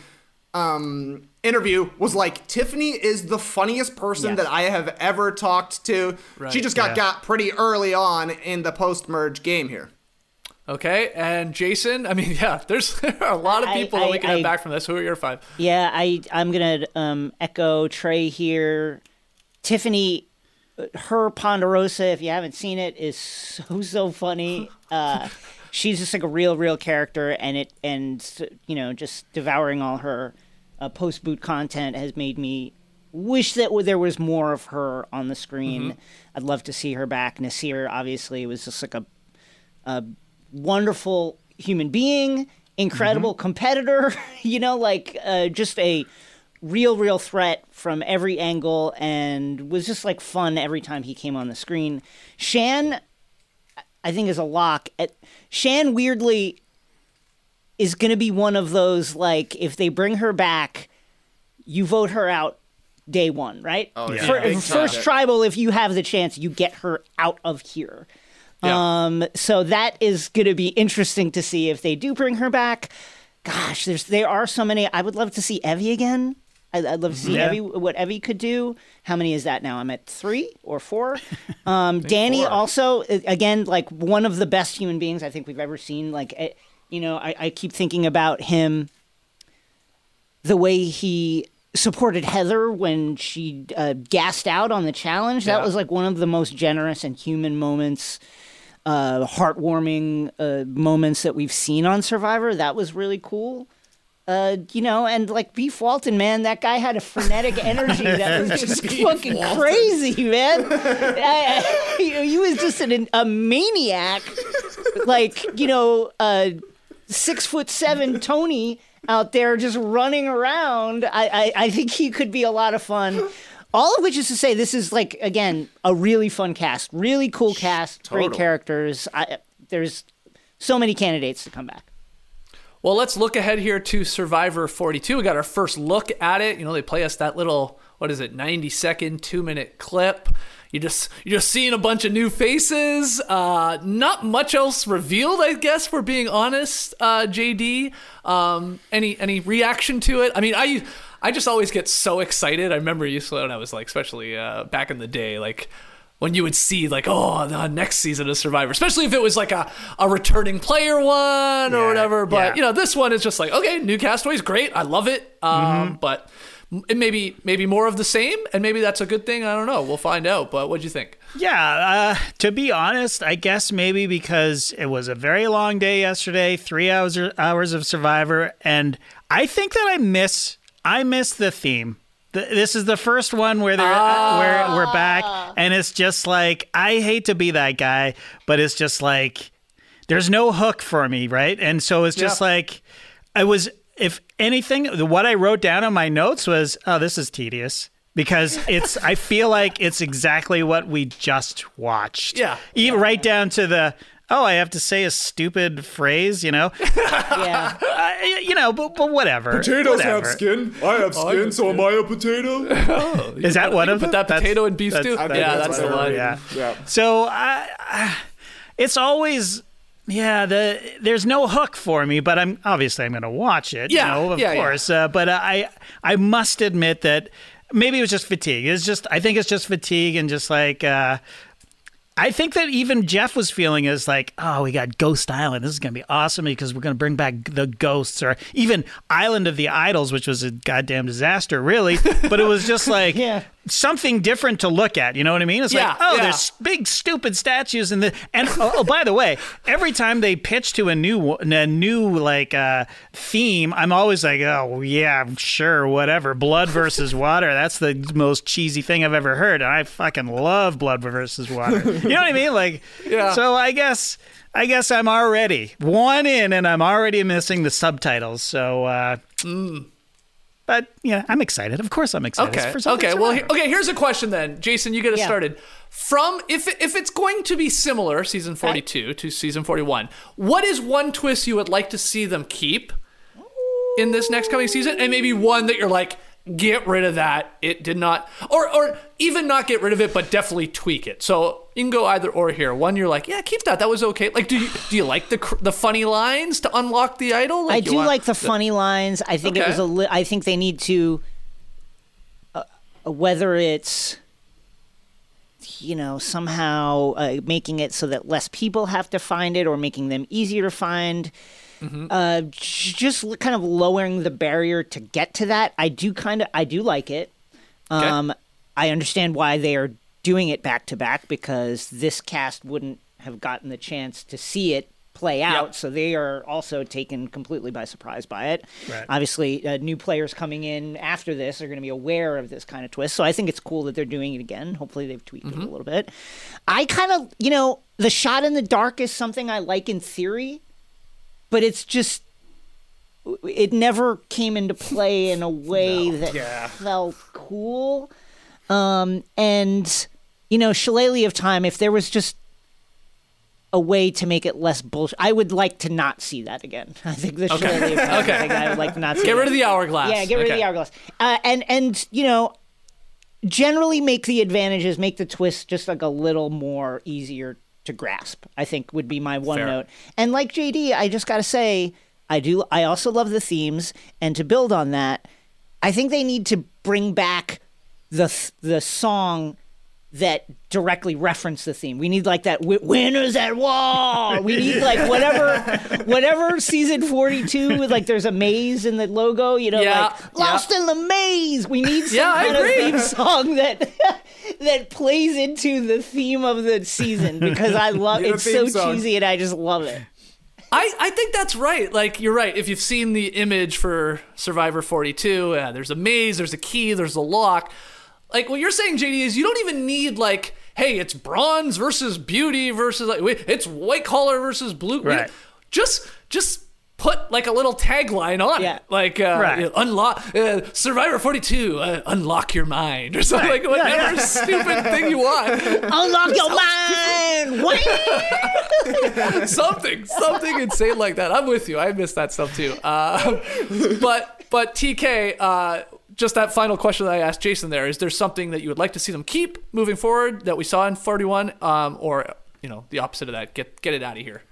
um, interview was like Tiffany is the funniest person Yes. that I have ever talked to. She just got yeah. got pretty early on in the post merge game here. Okay, and Jason. I mean, yeah, there's there are a lot of I- people that we I- can have back from this. Who are your five? Yeah, I I'm gonna um, echo Trey here. Tiffany, her Ponderosa, if you haven't seen it, is so so funny. Uh, she's just like a real real character, and it and you know just devouring all her uh, post boot content has made me wish that there was more of her on the screen. I'd love to see her back. Naseer obviously was just like a a wonderful human being, incredible competitor, you know, like uh, just a real, real threat from every angle and was just like fun every time he came on the screen. Shan, I think, is a lock. At, Shan, weirdly, is going to be one of those, like, if they bring her back, you vote her out day one, right? Oh, yeah. For, Big time. first tribal, if you have the chance, you get her out of here. Yeah. Um, so that is going to be interesting to see if they do bring her back. Gosh, there's there are so many. I would love to see Evvie again. I'd, I'd love to see Yeah. Evvie what Evvie could do. How many is that now? I'm at three or four. Um, Danny four. also again like one of the best human beings I think we've ever seen. Like eh, you know, I, I keep thinking about him, the way he supported Heather when she uh, gassed out on the challenge. That Yeah. was like one of the most generous and human moments, uh, heartwarming uh, moments that we've seen on Survivor. That was really cool. Uh, you know, and like Beef Walton, man, that guy had a frenetic energy that was just fucking crazy, man. I- I- you know, he was just an, a maniac, like you know, uh, six foot seven Tony out there just running around. I, I, I think he could be a lot of fun. All of which is to say, this is like again a really fun cast, really cool cast, great characters. I, there's so many candidates to come back. Well, let's look ahead here to Survivor 42. We got our first look at it. You know, they play us that little what is it, 90 second, two minute clip. You just you're just seeing a bunch of new faces. Uh, not much else revealed, I guess. For being honest, uh, JD. Um, any any reaction to it? I mean, I I just always get so excited. I remember used to when I was like, especially uh, back in the day, like when you would see like oh the next season of survivor especially if it was like a, a returning player one or Yeah, whatever but yeah. you know this one is just like okay new castaways great i love it um, but it may be maybe more of the same and maybe that's a good thing i don't know we'll find out but what do you think Yeah, uh, to be honest, I guess maybe because it was a very long day yesterday, three hours hours of Survivor, and I think that I miss I miss the theme. Th- This is the first one where they're uh, where we're back, and it's just like I hate to be that guy, but it's just like there's no hook for me, right? And so it's just Yeah. like I was. If anything, what I wrote down on my notes was, "Oh, this is tedious." Because it's, I feel like it's exactly what we just watched. Yeah. even right down to the, oh, I have to say a stupid phrase, you know, Yeah. uh, you know, but, but whatever. whatever. skin. I have skin, so am I a potato? Is that one of put them? that potato in beef stew yeah that's that's the what I line Yeah. Yeah. So I, I, it's always yeah. The there's no hook for me, but I'm obviously I'm going to watch it. Yeah, you know, of yeah, yeah. course. Uh, but I I must admit that maybe it was just fatigue. It's just I think it's just fatigue and just like. Uh, I think that even Jeff was feeling is like, oh, we got Ghost Island. This is going to be awesome because we're going to bring back the ghosts, or even Island of the Idols, which was a goddamn disaster, really. But it was just like Yeah. Something different to look at. You know what I mean? It's Yeah, like, oh, yeah. there's big stupid statues and the and oh, oh, by the way, every time they pitch to a new a new like uh, theme, I'm always like, oh yeah, sure, whatever. Blood versus water. That's the most cheesy thing I've ever heard, and I fucking love blood versus water. You know what I mean? Like, Yeah. So I guess. I guess I'm already one in, and I'm already missing the subtitles. So, uh, but yeah, I'm excited. Of course, I'm excited. Okay. for something Okay. Well, he- okay. Here's a question then, Jason. You get us Yeah. started. From if if it's going to be similar, season 42 to season 41, what is one twist you would like to see them keep in this next coming season, and maybe one that you're like, get rid of that. It did not, or or even not get rid of it, but definitely tweak it. So you can go either or here. One, you're like, yeah, keep that. That was okay. Like, do you do you like the the funny lines to unlock the idol? Like, I do want- like the funny lines. I think it was a. Li- I think they need to. Uh, whether it's. You know, somehow uh, making it so that less people have to find it, or making them easier to find. Uh, j- just kind of lowering the barrier to get to that. I do kind of. I do like it. Um, I understand why they are doing it back to back because this cast wouldn't have gotten the chance to see it play out. So they are also taken completely by surprise by it. Right. Obviously, uh, new players coming in after this are going to be aware of this kind of twist. So I think it's cool that they're doing it again. Hopefully, they've tweaked it a little bit. I kind of, you know, the shot in the dark is something I like in theory, but it's just. It never came into play in a way that felt cool. Um, and you know, Shillelagh of Time. If there was just a way to make it less bullshit, I would like to not see that again. I think the Shillelagh of Time. Okay. I, think I would like to not see. Get rid of the hourglass. Yeah, get rid of the hourglass. Uh, and and you know, generally make the advantages, make the twist just like a little more easier to grasp. I think would be my one Fair. note. And like JD, I just got to say, I do. I also love the themes, and to build on that, I think they need to bring back the the song that directly reference the theme. We need like that winners at war. We need like whatever whatever season 42 with like there's a maze in the logo, you know, Yeah, like lost in the maze. We need some Yeah, kind of theme song that that plays into the theme of the season because I love it's so song. cheesy and I just love it. I, I think that's right. Like you're right. If you've seen the image for Survivor 42, uh, there's a maze, there's a key, there's a lock. Like what you're saying, JD, is you don't even need like, hey, it's bronze versus beauty versus like it's white collar versus blue. We- Right. Just just put like a little tagline on Yeah. it, like uh, Right. you know, unlock uh, Survivor 42, uh, unlock your mind or something like whatever stupid thing you want. Unlock your mind. What? something, something insane like that. I'm with you. I miss that stuff too. Uh, but but TK, uh, just that final question that I asked Jason there is there something that you would like to see them keep moving forward that we saw in 41, um, or you know the opposite of that, get get it out of here.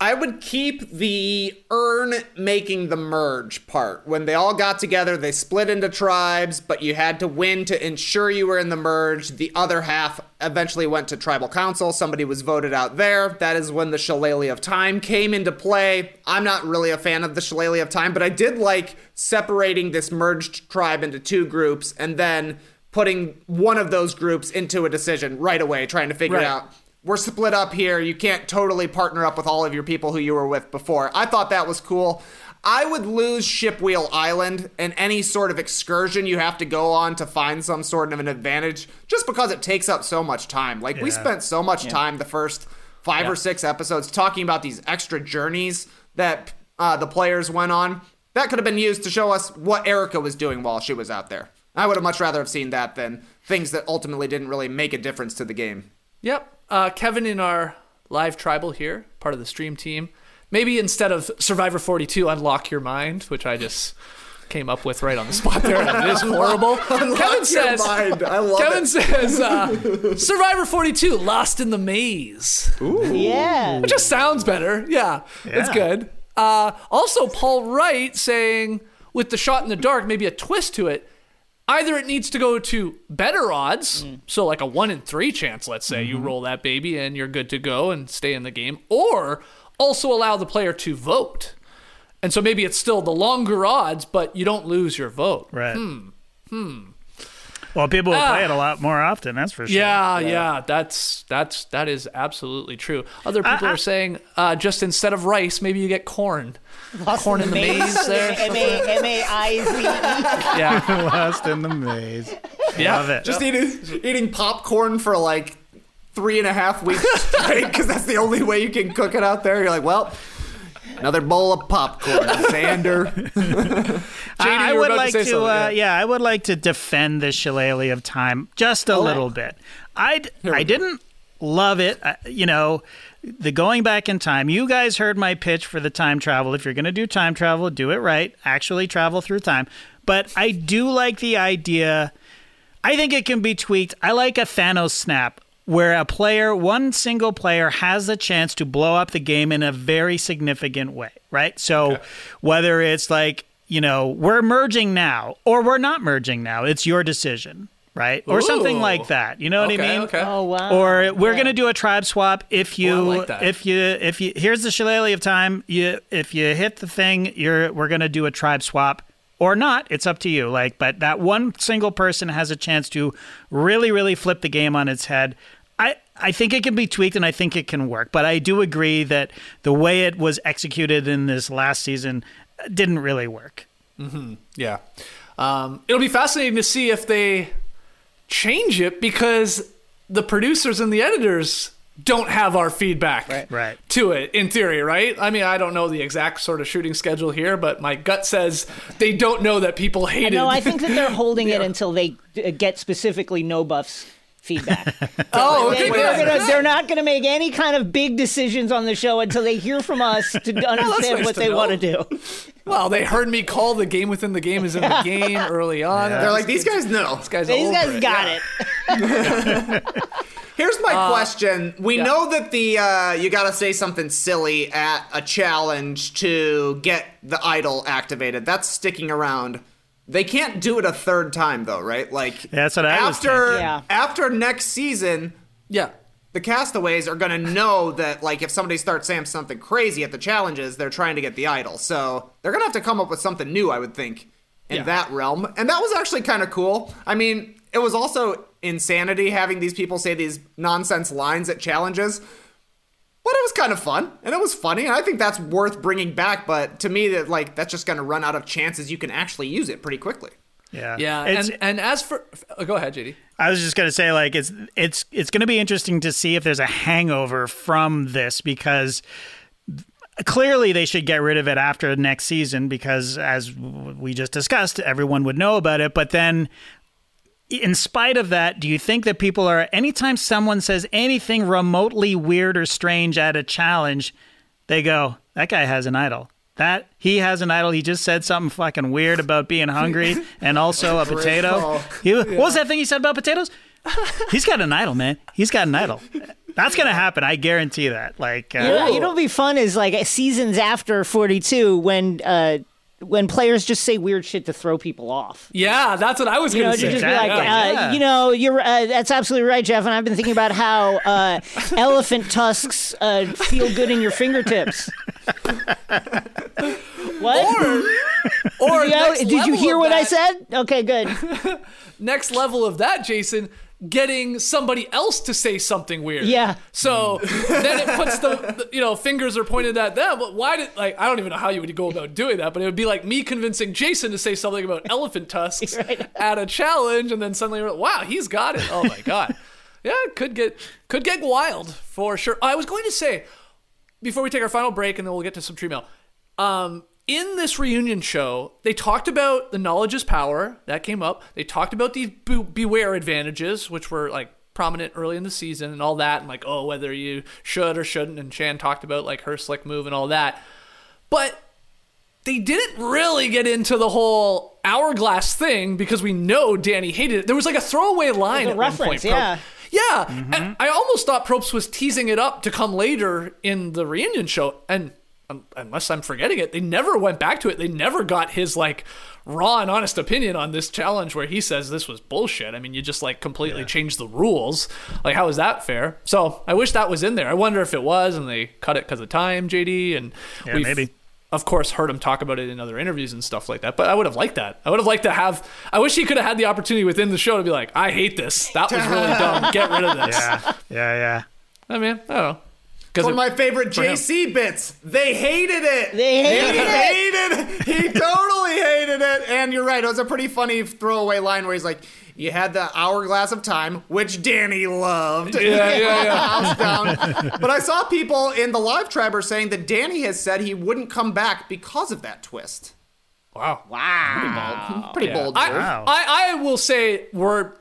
I would keep the earn making the merge part. When they all got together, they split into tribes, but you had to win to ensure you were in the merge. The other half eventually went to tribal council. Somebody was voted out there. That is when the Shillelagh of Time came into play. I'm not really a fan of the Shillelagh of Time, but I did like separating this merged tribe into two groups and then putting one of those groups into a decision right away, trying to figure Right. out we're split up here. You can't totally partner up with all of your people who you were with before. I thought that was cool. I would lose Shipwheel Island and any sort of excursion you have to go on to find some sort of an advantage just because it takes up so much time. Like, we spent so much time the first five or six episodes talking about these extra journeys that uh, the players went on. That could have been used to show us what Erika was doing while she was out there. I would have much rather have seen that than things that ultimately didn't really make a difference to the game. Yep. Uh, Kevin in our live tribal here, part of the stream team. Maybe instead of Survivor 42, unlock your mind, which I just came up with right on the spot there. it is horrible. Kevin your says. mind. I love Kevin it. says, uh, Survivor 42, Lost in the Maze. Yeah. It just sounds better. Yeah, it's good. Uh, also, Paul Wright saying with the shot in the dark, maybe a twist to it. Either it needs to go to better odds, so like a one in three chance, let's say, you roll that baby and you're good to go and stay in the game, or also allow the player to vote. And so maybe it's still the longer odds, but you don't lose your vote. Right. Hmm. Well, people will play it a lot more often. That's for sure. Yeah, yeah, that's that's that is absolutely true. Other people I- are saying uh, just instead of rice, maybe you get corn. corn in the maze there. M A M A I Z E. Yeah, Lost in the maze. yeah. Love it. Just eating eating popcorn for like three and a half weeks straight because that's the only way you can cook it out there. You're like, well, another bowl of popcorn, Xander. I, I would about to like to, uh, yeah. yeah, I would like to defend the Shillelagh of Time just a little bit. I I didn't love it. I, you know, the going back in time. You guys heard my pitch for the time travel. If you're going to do time travel, do it right. Actually, travel through time. But I do like the idea. I think it can be tweaked. I like a Thanos snap where a player, one single player, has the chance to blow up the game in a very significant way, right? So whether it's like, you know, we're merging now or we're not merging now, it's your decision, right? Or something like that. You know what I mean? okay. Oh wow. Or we're Yeah. gonna do a tribe swap if you I like if you if you here's the shillelagh of time you if you hit the thing you're we're gonna do a tribe swap or not it's up to you like but that one single person has a chance to really really flip the game on its head. I I think it can be tweaked and I think it can work but I do agree that the way it was executed in this last season didn't really work. Yeah. Um, it'll be fascinating to see if they change it because the producers and the editors don't have our feedback Right. to it in theory, right? I mean, I don't know the exact sort of shooting schedule here, but my gut says they don't know that people hated. No, I think that they're holding it until they uh, get specifically no buffs feedback. oh, They, okay, are good. gonna, they're not going to make any kind of big decisions on the show until they hear from us to understand nice what to they know. want to do. Well, they heard me call the game within the game is in the game early on. They're like, these guys know. These guys, These guys it. got Yeah. it. Here's my question. We yeah. know that the uh, you got to say something silly at a challenge to get the idol activated. That's sticking around. They can't do it a third time though, right? Like Yeah, that's what I was after thinking. Yeah. after next season, Yeah. the castaways are going to know that like if somebody starts saying something crazy at the challenges, they're trying to get the idol. So they're going to have to come up with something new, I would think, in Yeah. that realm. And that was actually kind of cool. I mean, it was also insanity having these people say these nonsense lines at challenges. But it was kind of fun, and it was funny, and I think that's worth bringing back. But to me, that like that's just going to run out of chances you can actually use it pretty quickly. Yeah, Yeah. It's- And and as for oh, go ahead, JD. I was just gonna say, like, it's it's it's gonna be interesting to see if there's a hangover from this because clearly they should get rid of it after next season because, as we just discussed, everyone would know about it. But then, in spite of that, do you think that people are anytime someone says anything remotely weird or strange at a challenge, they go, "That guy has an idol." That he has an idol. He just said something fucking weird about being hungry and also a potato. call. He, What was that thing he said about potatoes? He's got an idol, man. He's got an idol. That's gonna happen. I guarantee that. Like, uh, You know, you know, be fun is like seasons after 42 when uh, when players just say weird shit to throw people off. Yeah, that's what I was gonna say. just be like, Exactly. uh, Yeah. you know, you're uh, that's absolutely right, Jeff. And I've been thinking about how uh, elephant tusks uh, feel good in your fingertips. what? or Yeah, next did you hear what I said? Okay, good. Next level of that, Jason, getting somebody else to say something weird. Yeah. So then it puts the, the- you know fingers are pointed at them. But why did like I don't even know how you would go about doing that, but it would be like me convincing Jason to say something about elephant tusks at a challenge, and then suddenly wow, he's got it. Oh my god, yeah, could get could get wild for sure. I was going to say before we take our final break, and then we'll get to some tree mail. Um, in this reunion show, they talked about the knowledge is power. That came up. They talked about these be- beware advantages, which were like prominent early in the season and all that, and like, oh, whether you should or shouldn't. And Shan talked about like her slick move and all that. But they didn't really get into the whole hourglass thing because we know Danny hated it. There was like a throwaway line a at one reference, point. Pro- yeah. yeah, Mm-hmm. and I almost thought Probst was teasing it up to come later in the reunion show, and unless I'm forgetting it, they never went back to it. They never got his like raw and honest opinion on this challenge, where he says this was bullshit. I mean, you just like completely changed the rules. Like, how is that fair? So I wish that was in there. I wonder if it was, and they cut it because of time, JD, and Yeah, we've, maybe. Of course, heard him talk about it in other interviews and stuff like that. But I would have liked that. I would have liked to have. I wish he could have had the opportunity within the show to be like, "I hate this. That was really dumb. Get rid of this." yeah, yeah, yeah. I mean, I don't know. Because One of my favorite him. JC bits. They hated it. They hated he it. hated He totally hated it. And you're right. It was a pretty funny throwaway line where he's like, "You had the hourglass of time, which Danny loved." Yeah, yeah, yeah. House down. But I saw people in the live tribber saying that Danny has said he wouldn't come back because of that twist. wow. Wow. Pretty bold. Pretty I, move. Wow. I, I will say we're.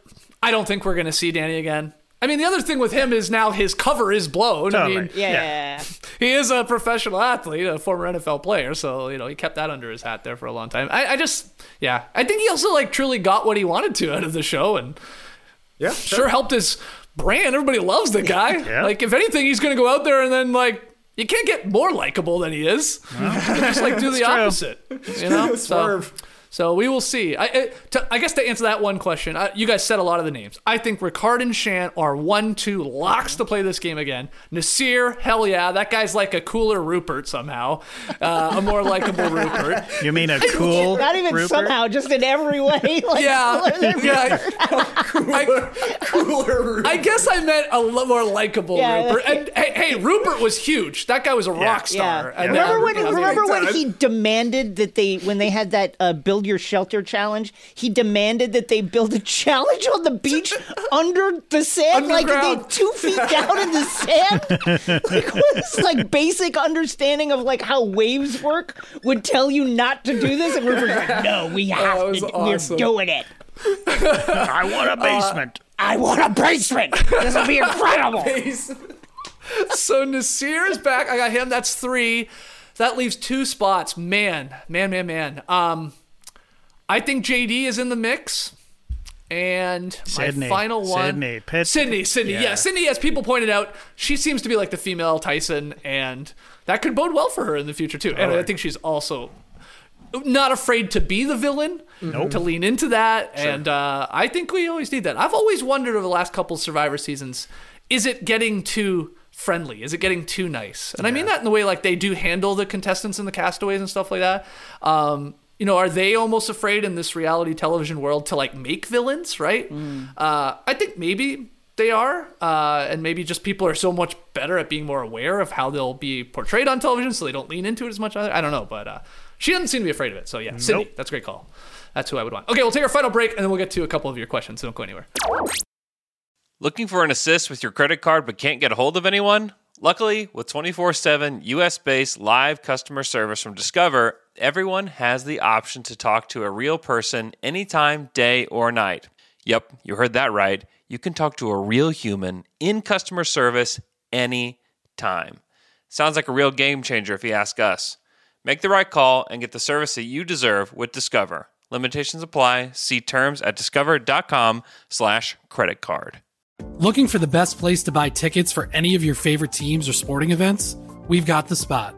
I don't think we're going to see Danny again. I mean, the other thing with him is now his cover is blown. I mean, Yeah. Yeah. he is a professional athlete, a former NFL player, so you know he kept that under his hat there for a long time. I, I just, yeah, I think he also like truly got what he wanted to out of the show, and yeah, sure helped his brand. Everybody loves the guy. Yeah. Like, if anything, he's going to go out there and then like. You can't get more likable than he is. just like do the true. opposite, you know. Swerve. So, so we will see. I, I, to, I guess to answer that one question, uh, you guys said a lot of the names. I think Ricard and Shan are one, two locks to play this game again. Naseer, hell yeah, that guy's like a cooler Rupert somehow, uh, a more likable Rupert. You mean a cool? Not even Rupert? somehow, just in every way. Like, Yeah, cooler yeah. I, Cooler. I guess I meant a lo- more likable Yeah. Rupert. And hey, hey, Rupert was huge. That guy was a rock Yeah. star. And Remember when? Remember when he demanded that they, when they had that uh, build your shelter challenge, he demanded that they build a challenge on the beach under the sand, like they two feet down in the sand. like what is like basic understanding of like how waves work would tell you not to do this, and Rupert's like, no, we have was to. awesome. We're doing it. I want a basement. I want a basement. This will be incredible. so Nasir is back. I got him. That's three. That leaves two spots. Man, man, man, man. Um, I think JD is in the mix. And Sydney. my final one, Sydney. Pitt- Sydney, Sydney, yeah. Yeah. Sydney. As people pointed out, she seems to be like the female Tyson, and that could bode well for her in the future too. And I think she's also not afraid to be the villain, to lean into that, and uh, I think we always need that. I've always wondered over the last couple of Survivor seasons, is it getting too friendly? Is it getting too nice? And I mean that in the way like they do handle the contestants and the castaways and stuff like that. Um, you know, are they almost afraid in this reality television world to like make villains? Right? Uh, I think maybe they are, uh, and maybe just people are so much better at being more aware of how they'll be portrayed on television, so they don't lean into it as much. Either. I don't know, but uh, she doesn't seem to be afraid of it. So yeah, Sydney, that's a great call. That's who I would want. Okay, we'll take our final break, and then we'll get to a couple of your questions. So don't go anywhere. Looking for an assist with your credit card but can't get a hold of anyone? Luckily, with 24 7 US based live customer service from Discover, everyone has the option to talk to a real person anytime, day or night. Yep, you heard that right. You can talk to a real human in customer service anytime. Sounds like a real game changer if you ask us. Make the right call and get the service that you deserve with Discover. Limitations apply. See terms at discover.com slash credit card. Looking for the best place to buy tickets for any of your favorite teams or sporting events? We've got the spot.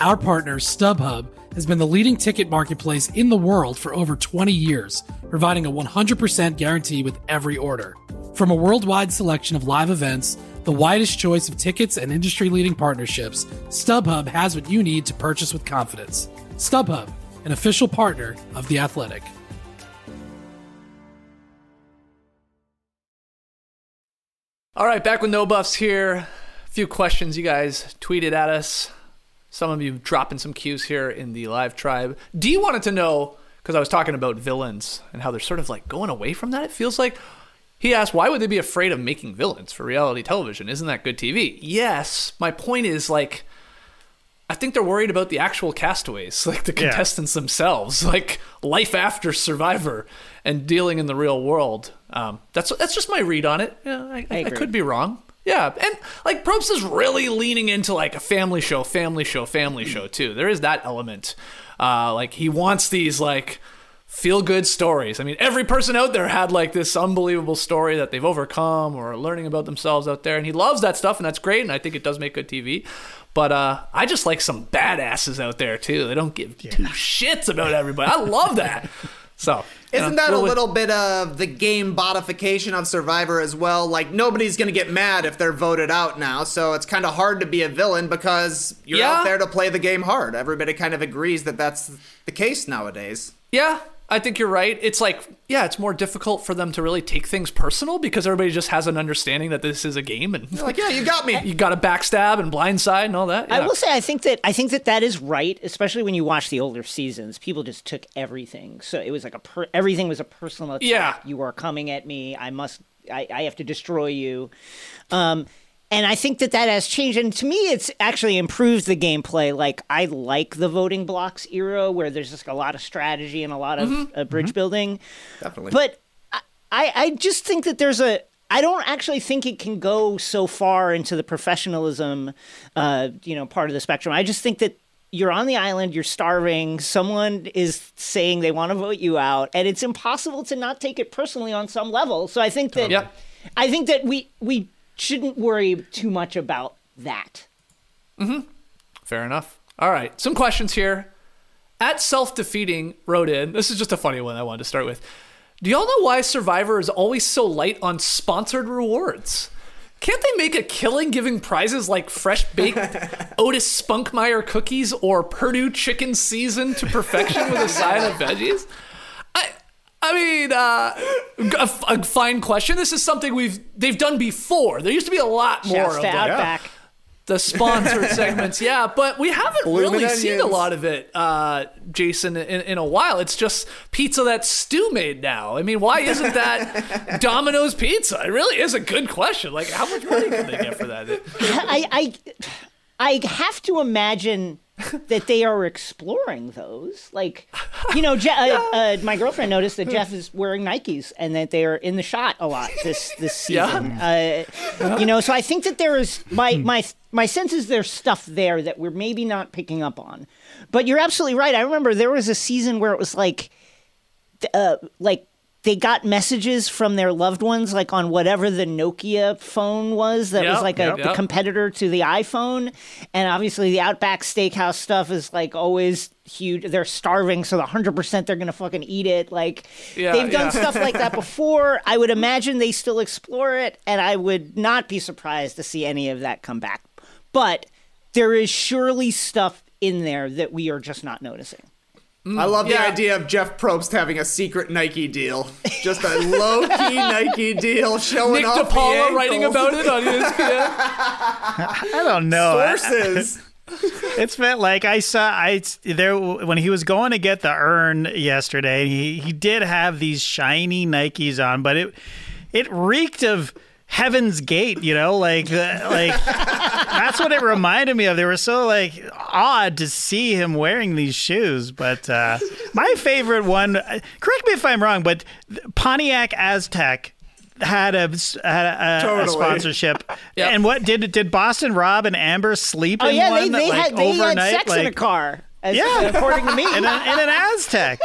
Our partner, StubHub, has been the leading ticket marketplace in the world for over 20 years, providing a 100% guarantee with every order. From a worldwide selection of live events, the widest choice of tickets, and industry leading partnerships, StubHub has what you need to purchase with confidence. StubHub, an official partner of The Athletic. All right, back with no buffs here. A few questions you guys tweeted at us. Some of you dropping some cues here in the live tribe. D wanted to know because I was talking about villains and how they're sort of like going away from that. It feels like he asked, why would they be afraid of making villains for reality television? Isn't that good TV? Yes. My point is like, I think they're worried about the actual castaways, like the contestants themselves, like life after Survivor and dealing in the real world. Um, that's that's just my read on it. Yeah, I, I, I could be wrong. Yeah, and like Probst is really leaning into like a family show, family show, family show too. There is that element. Uh, like he wants these like feel good stories. I mean, every person out there had like this unbelievable story that they've overcome or are learning about themselves out there, and he loves that stuff, and that's great. And I think it does make good TV. But uh, I just like some badasses out there too. They don't give two shits about everybody. I love that. So Isn't that a little bit of the game bodification of Survivor as well? Like nobody's gonna get mad if they're voted out now, so it's kind of hard to be a villain because you're Yeah. out there to play the game hard. Everybody kind of agrees that that's the case nowadays. Yeah, I think you're right. It's like, yeah, it's more difficult for them to really take things personal because everybody just has an understanding that this is a game and Like, yeah, you got me. you got a backstab and blindside and all that. I will say I think that I think that that is right, especially when you watch the older seasons. People just took everything, so it was like a per- everything was a personal attack. Yeah. you are coming at me. I must. I, I have to destroy you. Um, and I think that that has changed. And to me, it's actually improved the gameplay. Like I like the voting blocks era where there's just a lot of strategy and a lot of uh, bridge building. Definitely. But I, I just think that there's a. I don't actually think it can go so far into the professionalism, uh, you know, part of the spectrum. I just think that you're on the island, you're starving, someone is saying they want to vote you out, and it's impossible to not take it personally on some level. So I think that Yep. I think that we we shouldn't worry too much about that. Hmm. Fair enough. All right, some questions here. At self defeating wrote in. This is just a funny one I wanted to start with. Do y'all know why Survivor is always so light on sponsored rewards? Can't they make a killing giving prizes like fresh baked Otis Spunkmeyer cookies or Perdue chicken seasoned to perfection with a side of veggies? I, I mean, uh, a, a fine question. This is something we've they've done before. There used to be a lot more Shouts of to them Outback. the sponsored segments. Yeah, but we haven't Blooming really seen a lot of it, uh, Jason, in, in a while. It's just pizza that Stu made now. I mean, why isn't that Domino's pizza? It really is a good question. Like, how much money can they get for that? I, I I have to imagine that they are exploring those. Like, you know, Je- uh, uh, my girlfriend noticed that Jeff is wearing Nikes and that they are in the shot a lot this this season. Uh, you know, so I think that there is my my my sense is there's stuff there that we're maybe not picking up on. But you're absolutely right. I remember there was a season where it was like uh, like they got messages from their loved ones like on whatever the Nokia phone was that was like a yep, yep. competitor to the iPhone and obviously the Outback Steakhouse stuff is like always huge. They're starving, so the 100% they're gonna fucking eat it. Like Yeah, they've done yeah. stuff like that before. I would imagine they still explore it, and I would not be surprised to see any of that come back. But there is surely stuff in there that we are just not noticing. I mm, love yeah. the idea of Jeff Probst having a secret Nike deal. Just a low key Nike deal showing Nick off the DePaula writing ankles. about it on ESPN. I don't know. I- Sources. It's felt like I saw I there when he was going to get the urn yesterday. He he did have these shiny Nikes on, but it it reeked of Heaven's Gate. You know, like the, like that's what it reminded me of. They were so like odd to see him wearing these shoes. But uh, my favorite one. Correct me if I'm wrong, but Pontiac Aztek. Had a had a, a sponsorship, Yep. and what did did Boston Rob and Amber sleep Oh in yeah, one they, they like had they had overnight, sex in a car. As, Yeah. according to me. in, a, in an Aztek.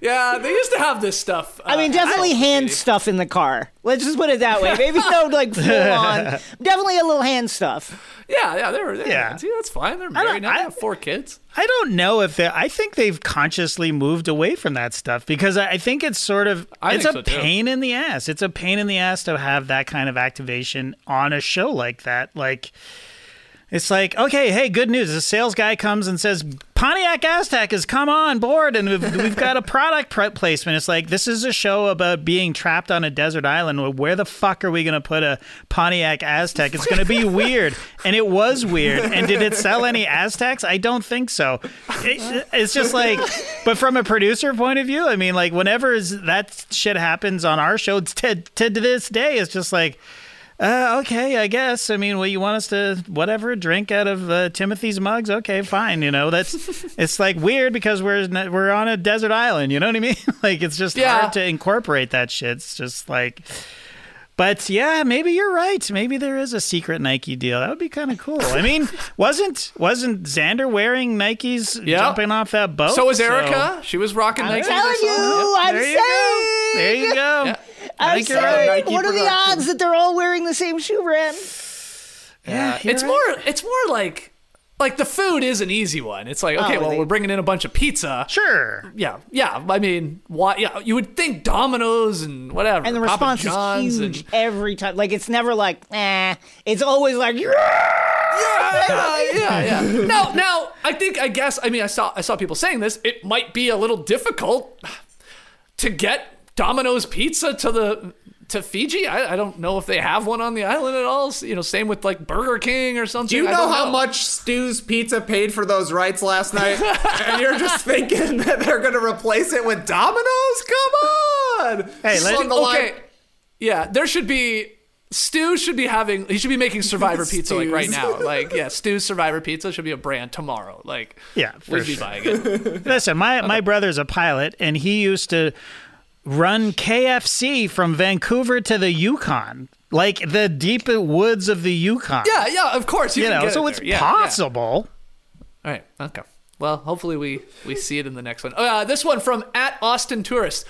Yeah, they used to have this stuff. I mean, uh, definitely I- hand stuff in the car. Let's just put it that way. Maybe no like full on. Definitely a little hand stuff. Yeah, yeah, they were. They Yeah. yeah, see, that's fine. They're married now. I- They have four kids. I don't know if they. I think they've consciously moved away from that stuff because I I think it's sort of I it's a so, pain in the ass. It's a pain in the ass to have that kind of activation on a show like that. Like. It's like, okay, hey, good news. The sales guy comes and says, Pontiac Aztek has come on board and we've, we've got a product pre- placement. It's like, this is a show about being trapped on a desert island. Where the fuck are we going to put a Pontiac Aztek? It's going to be weird. And it was weird. And did it sell any Azteks? I don't think so. It- it's just like, but from a producer point of view, I mean, like, whenever that shit happens on our show, to, to this day, it's just like, uh, okay, I guess. I mean, well, you want us to whatever drink out of uh, Timothy's mugs? Okay, fine. You know, that's it's like weird because we're we're on a desert island. You know what I mean? like it's just Yeah. hard to incorporate that shit. It's just like. But yeah, maybe you're right. Maybe there is a secret Nike deal. That would be kind of cool. I mean, wasn't wasn't Xander wearing Nikes Yeah. jumping off that boat? So was Erika. She was rocking Nike. I'm Nikes. telling you, Yep. I'm There you saying. go. There you go. Yeah. I I'm think you're saying. right. What are the odds that they're all wearing the same shoe brand? Yeah, you're It's right. more. It's more like. Like the food is an easy one. It's like okay, Oh, well they- we're bringing in a bunch of pizza. Sure. Yeah, yeah. I mean, why? Yeah, you would think Domino's and whatever. And the Papa response John's is and- huge every time. Like it's never like, eh. It's always like, yeah, yeah, yeah. Now, now, I think, I guess, I mean, I saw, I saw people saying this. It might be a little difficult to get Domino's pizza to the to Fiji. I, I don't know if they have one on the island at all. You know, same with like Burger King or something. Do you know don't how much Stu's Pizza paid for those rights last night? and you're just thinking that they're going to replace it with Domino's? Come on! Hey, Just let- on the line- Okay, yeah, there should be. Stu should be having. He should be making Survivor Pizza like right now. Like, yeah, Stu's Survivor Pizza should be a brand tomorrow. Like, Yeah, for we'd be buying it. Listen, my my brother's a pilot, and he used to run KFC from Vancouver to the Yukon, like the deep woods of the Yukon. Yeah, yeah, of course. You, you know, so it it's. Yeah, yeah. possible. All right. Okay. Well, hopefully we we see it in the next one. Uh, this one from at Austin Tourist.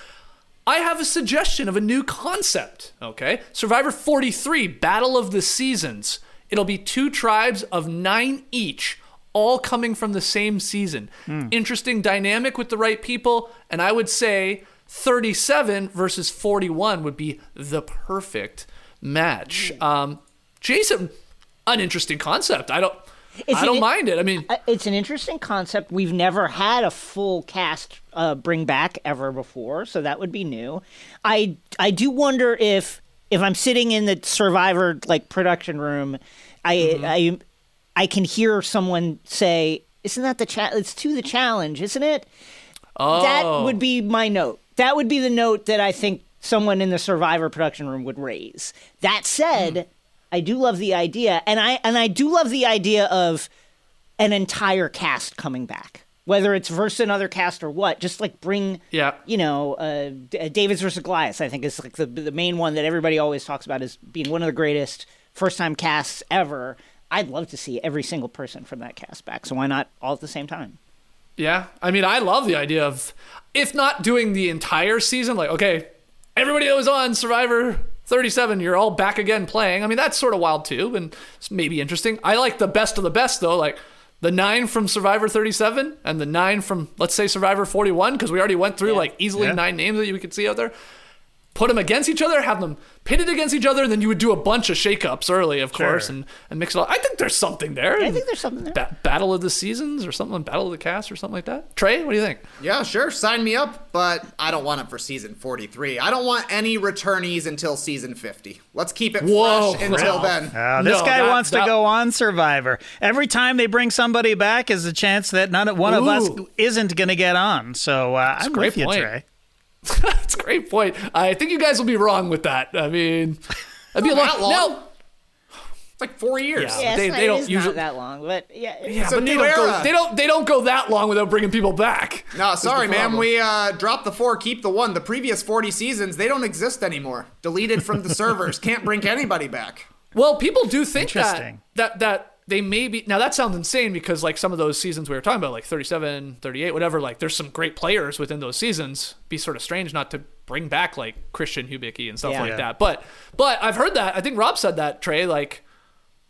I have a suggestion of a new concept. Okay, Survivor 43, Battle of the Seasons. It'll be two tribes of nine each, all coming from the same season. Interesting dynamic with the right people, and I would say 37 versus 41 would be the perfect match. Um, Jason, an interesting concept. I don't. It's I don't an- mind it. I mean, Uh, It's an interesting concept. We've never had a full cast uh, bring back ever before, so that would be new. I I do wonder if if I'm sitting in the Survivor like production room, I Mm-hmm. I I can hear someone say, "Isn't that the cha- It's to the challenge, isn't it?" oh, That would be my note. That would be the note that I think someone in the Survivor production room would raise. That said, Hmm. I do love the idea, and I and I do love the idea of an entire cast coming back, whether it's versus another cast or what. Just like bring, Yeah. you know, uh, uh, David's versus Goliath. I think is like the the main one that everybody always talks about as being one of the greatest first time casts ever. I'd love to see every single person from that cast back. So why not all at the same time? Yeah, I mean, I love the idea of, if not doing the entire season, like, okay, everybody that was on Survivor 37, you're all back again playing. I mean, that's sort of wild too, and it's maybe interesting. I like the best of the best though. Like, the nine from Survivor 37 and the nine from, let's say, Survivor 41, because we already went through like easily Yeah. nine names that you could see out there. Put them against each other, have them pitted against each other, and then you would do a bunch of shakeups early, of Sure. course, and, and mix it all. I think there's something there. I think there's something there. Ba- Battle of the Seasons or something, Battle of the Cast or something like that. Trey, what do you think? Yeah, sure, sign me up, but I don't want it for season 43. I don't want any returnees until season 50. Let's keep it Whoa, fresh until no. then. Uh, this No, guy that- wants that- to go on Survivor. Every time they bring somebody back is a chance that none of one of us isn't going to get on. So uh, I'm great with you, point. Trey. That's a great point. I think you guys will be wrong with that. I mean, that'd be a Not lot. that long. No, It's like four years. Yeah. Yeah, they- they don't usually- not that long, but yeah. yeah, It's a but they new don't, go, they don't. They don't go that long without bringing people back. No, sorry, the man. We uh, dropped the four, keep the one. The previous 40 seasons, they don't exist anymore. Deleted from the servers. Can't bring anybody back. Well, people do think that that that they may be now that sounds insane because like some of those seasons we were talking about like 37 38 whatever like there's some great players within those seasons be sort of strange not to bring back like christian hubicki and stuff Yeah. like Yeah. that but but i've heard that i think rob said that trey like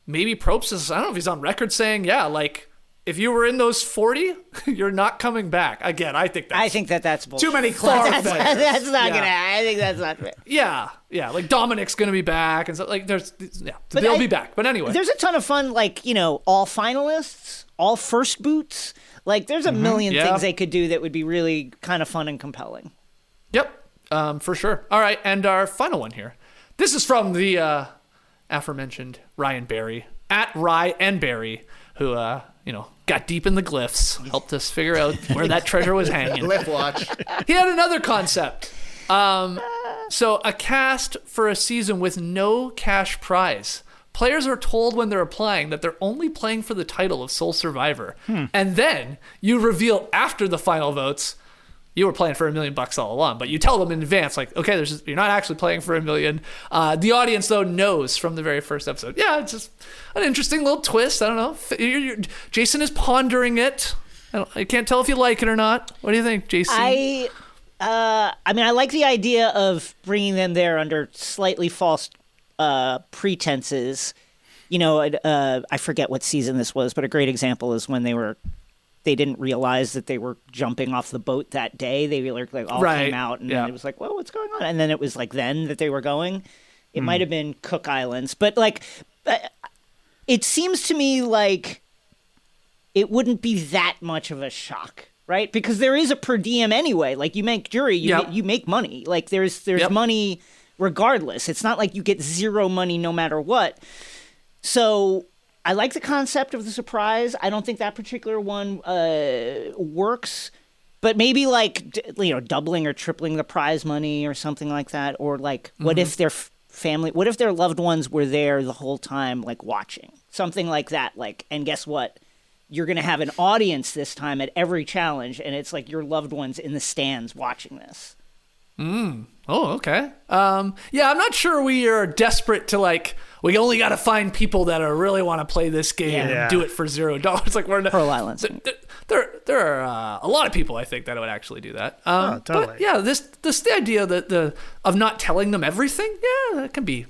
maybe Probst is i don't know if he's on record saying yeah like if you were in those 40 you're not coming back again i think that's I think that that's bullshit. Too many classic fetched. that's not Yeah. gonna. I think that's not. fair. yeah yeah like dominic's gonna be back and so like there's yeah But they'll I- be back but anyway There's a ton of fun, like you know, all finalists, all first boots. Like, there's a million Yeah. things they could do that would be really kind of fun and compelling. Yep, um, for sure. All right, and our final one here. This is from the uh, aforementioned Ryan Barry at Rye and Barry, who uh, you know got deep in the glyphs, helped us figure out where that treasure was hanging. Glyph watch. He had another concept. Um, so a cast for a season with no cash prize. Players are told when they're applying that they're only playing for the title of sole survivor, and then you reveal after the final votes you were playing for a million bucks all along. But you tell them in advance, like, okay, there's you're not actually playing for a million. Uh, the audience though knows from the very first episode. Yeah, it's just an interesting little twist. I don't know. You're- you're- Jason is pondering it. I, I can't tell if you like it or not. What do you think, Jason? I, uh, I mean, I like the idea of bringing them there under slightly false uh, pretenses. You know, uh, I forget what season this was, but a great example is when they were. They didn't realize that they were jumping off the boat that day. They were like all Right, came out, and yeah. it was like, "Well, what's going on?" And then it was like then that they were going. Hmm. It might have been Cook Islands, but like, uh, it seems to me like it wouldn't be that much of a shock, right? Because there is a per diem anyway. Like you make jury, you Yep. ma- you make money. Like there's there's Yep. money regardless. It's not like you get zero money no matter what. So I like the concept of the surprise. I don't think that particular one uh, works. But maybe like you know doubling or tripling the prize money or something like that, or like what if their f- family, what if their loved ones were there the whole time, like watching something like that, like and guess what, you're gonna have an audience this time at every challenge, and it's like your loved ones in the stands watching this. Oh, okay. Um, yeah, I'm not sure we are desperate to like. We only got to find people that are really want to play this game Yeah. and do it for zero dollars. Like we're not, Pearl Islands. There, there- there, there are uh, a lot of people I think that would actually do that. Um, Oh, totally. But yeah, this this the idea that the of not telling them everything. Yeah, that can be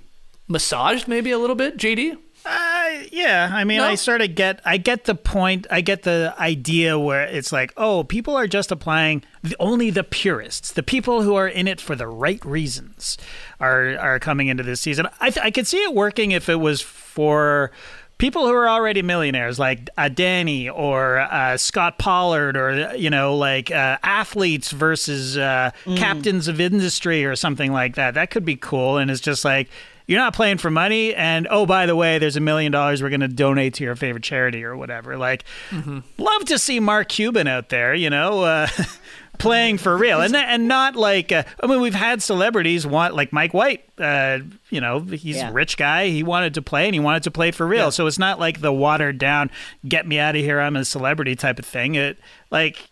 massaged maybe a little bit. JD. Uh, yeah, I mean, No? I sort of get, I get the point, I get the idea where it's like, oh, people are just applying the, only the purists, the people who are in it for the right reasons, are are coming into this season. I th- I could see it working if it was for people who are already millionaires, like uh, Danny or uh, Scott Pollard, or you know, like uh, athletes versus uh, captains of industry or something like that. That could be cool, and it's just like you're not playing for money and oh by the way there's a million dollars we're going to donate to your favorite charity or whatever. Like love to see mark cuban out there you know uh, playing for real. And and not like uh, i mean we've had celebrities want like mike white uh, you know he's Yeah. a rich guy. He wanted to play and he wanted to play for real. So it's not like the watered down get me out of here i'm a celebrity type of thing. It like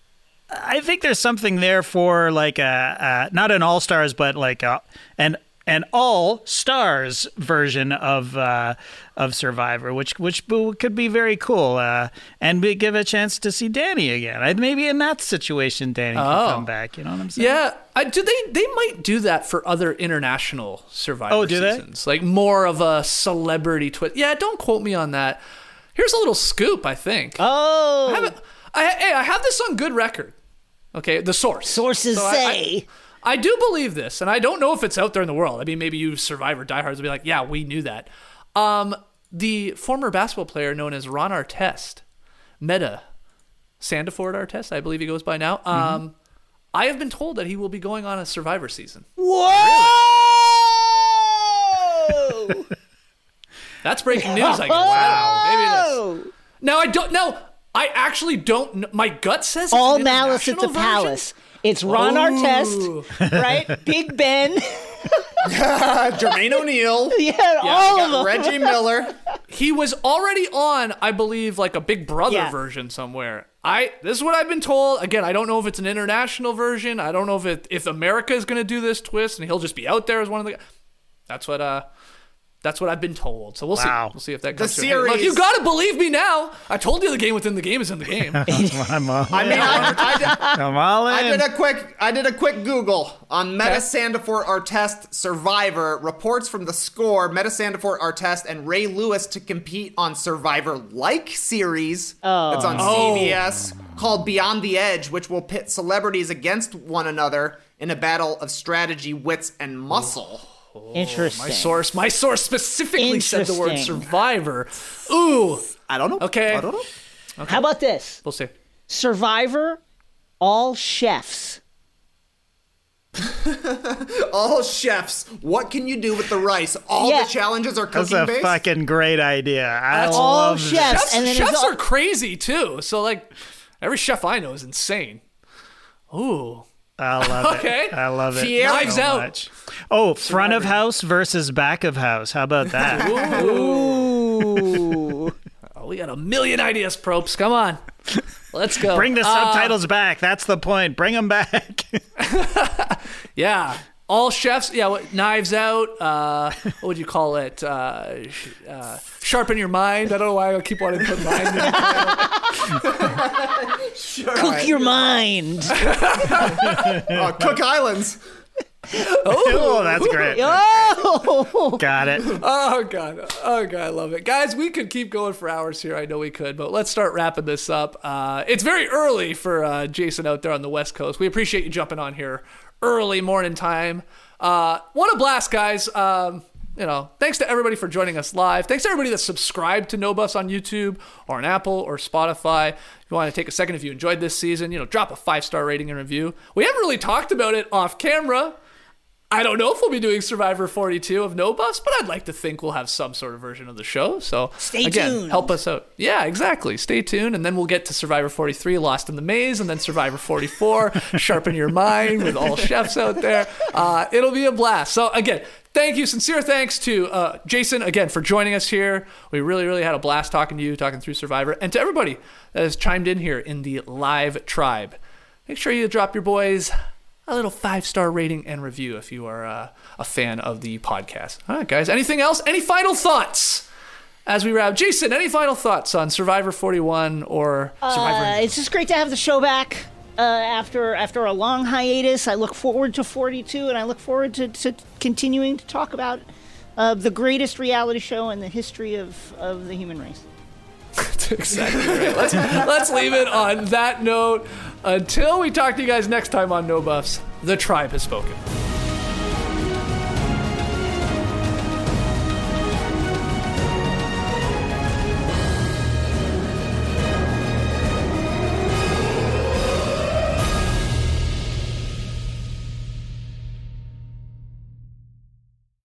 I think there's something there for like a uh, not an all stars, but like a, an an all stars version of uh, of Survivor, which which could be very cool, uh, and we give a chance to see Danny again. I, maybe in that situation, Danny Oh. can come back. You know what I'm saying? Yeah, I, do they? They might do that for other international Survivor Oh, do they? seasons, like more of a celebrity twist. Yeah, don't quote me on that, Here's a little scoop. I think. Oh, I have, it- I, hey, I have this on good record. Okay, the source. sources So I- say. I, I do believe this, and I don't know if it's out there in the world. I mean, maybe you Survivor diehards will be like, "Yeah, we knew that." Um, the former basketball player known as Ron Artest, Metta Sandiford Artest, I believe he goes by now. Um, I have been told that he will be going on a Survivor season. Whoa! That's breaking news. I guess. Wow. Maybe! Now I don't. Now I actually don't. Know. My gut says All malice at the version. palace. It's Ron Artest, right? Big Ben. Jermaine O'Neal. yeah, all of them. Reggie Miller. He was already on, I believe, like a Big Brother Yeah. version somewhere. I this is what I've been told. Again, I don't know if it's an international version. I don't know if it if America is going to do this twist and he'll just be out there as one of the. That's what uh. That's what I've been told. So we'll Wow. see. We'll see if that comes The true. Hey, Look, series- you gotta believe me now. I told you the game within the game is in the game. I'm all, I mean, I, I, did- I'm all in. I did a quick I did a quick Google on Metta Sandiford Artest Survivor reports from the score Metta Sandiford Artest and Ray Lewis to compete on Survivor like series oh. that's on oh. CBS called Beyond the Edge, which will pit celebrities against one another in a battle of strategy, wits, and muscle. Oh, Interesting. My source, my source specifically said the word Survivor. Ooh. I don't know. Okay. I don't know. How about this? We'll see. Survivor, all chefs. All chefs, what can you do with the rice? All Yeah. the challenges are cooking That's a based. fucking great idea. I That's all love chefs. that. Chefs, and then chefs all- are crazy too. So like, every chef I know is insane. Ooh. I love Okay. it. I love it. Fier- Knives so out. much. Oh, front of house versus back of house. How about that? Ooh. Oh, we got a million ideas, Probst. Come on. Let's go. Bring the Uh, subtitles back. That's the point. Bring them back. Yeah. All chefs, yeah. What, knives out. Uh, what would you call it? Uh, uh, sharpen your mind. I don't know why I keep wanting to put mind. In it. Cook your mind. Oh, Cook Islands. oh, that's great. Oh, Got it. Oh god, oh god, I love it, guys. We could keep going for hours here. I know we could, but let's start wrapping this up. Uh, it's very early for uh, Jason out there on the West Coast. We appreciate you jumping on here early morning time. Uh, what a blast, guys! Um, you know, thanks to everybody for joining us live. Thanks to everybody that subscribed to No Buffs on YouTube or on Apple or Spotify. If you want to take a second, if you enjoyed this season, you know, drop a five star rating and review. We haven't really talked about it off camera. I don't know if we'll be doing Survivor 42 of no buffs, but I'd like to think we'll have some sort of version of the show. So Stay again, tuned. help us out. Yeah, exactly. Stay tuned, and then we'll get to Survivor 43, Lost in the Maze, and then Survivor 44, Sharpen Your Mind with all chefs out there. Uh, it'll be a blast. So again, thank you, sincere thanks to uh, Jason again for joining us here. We really, really had a blast talking to you, talking through Survivor, and to everybody that has chimed in here in the live tribe. Make sure you drop your boys a little five star rating and review if you are uh, a fan of the podcast. All right, guys. Anything else? Any final thoughts as we wrap? Jason, any final thoughts on Survivor 41 or Survivor? Uh, it's just great to have the show back uh, after after a long hiatus. I look forward to 42, and I look forward to, to continuing to talk about uh, the greatest reality show in the history of, of the human race. exactly right. Let's, let's leave it on that note. Until we talk to you guys next time on No Buffs, the tribe has spoken.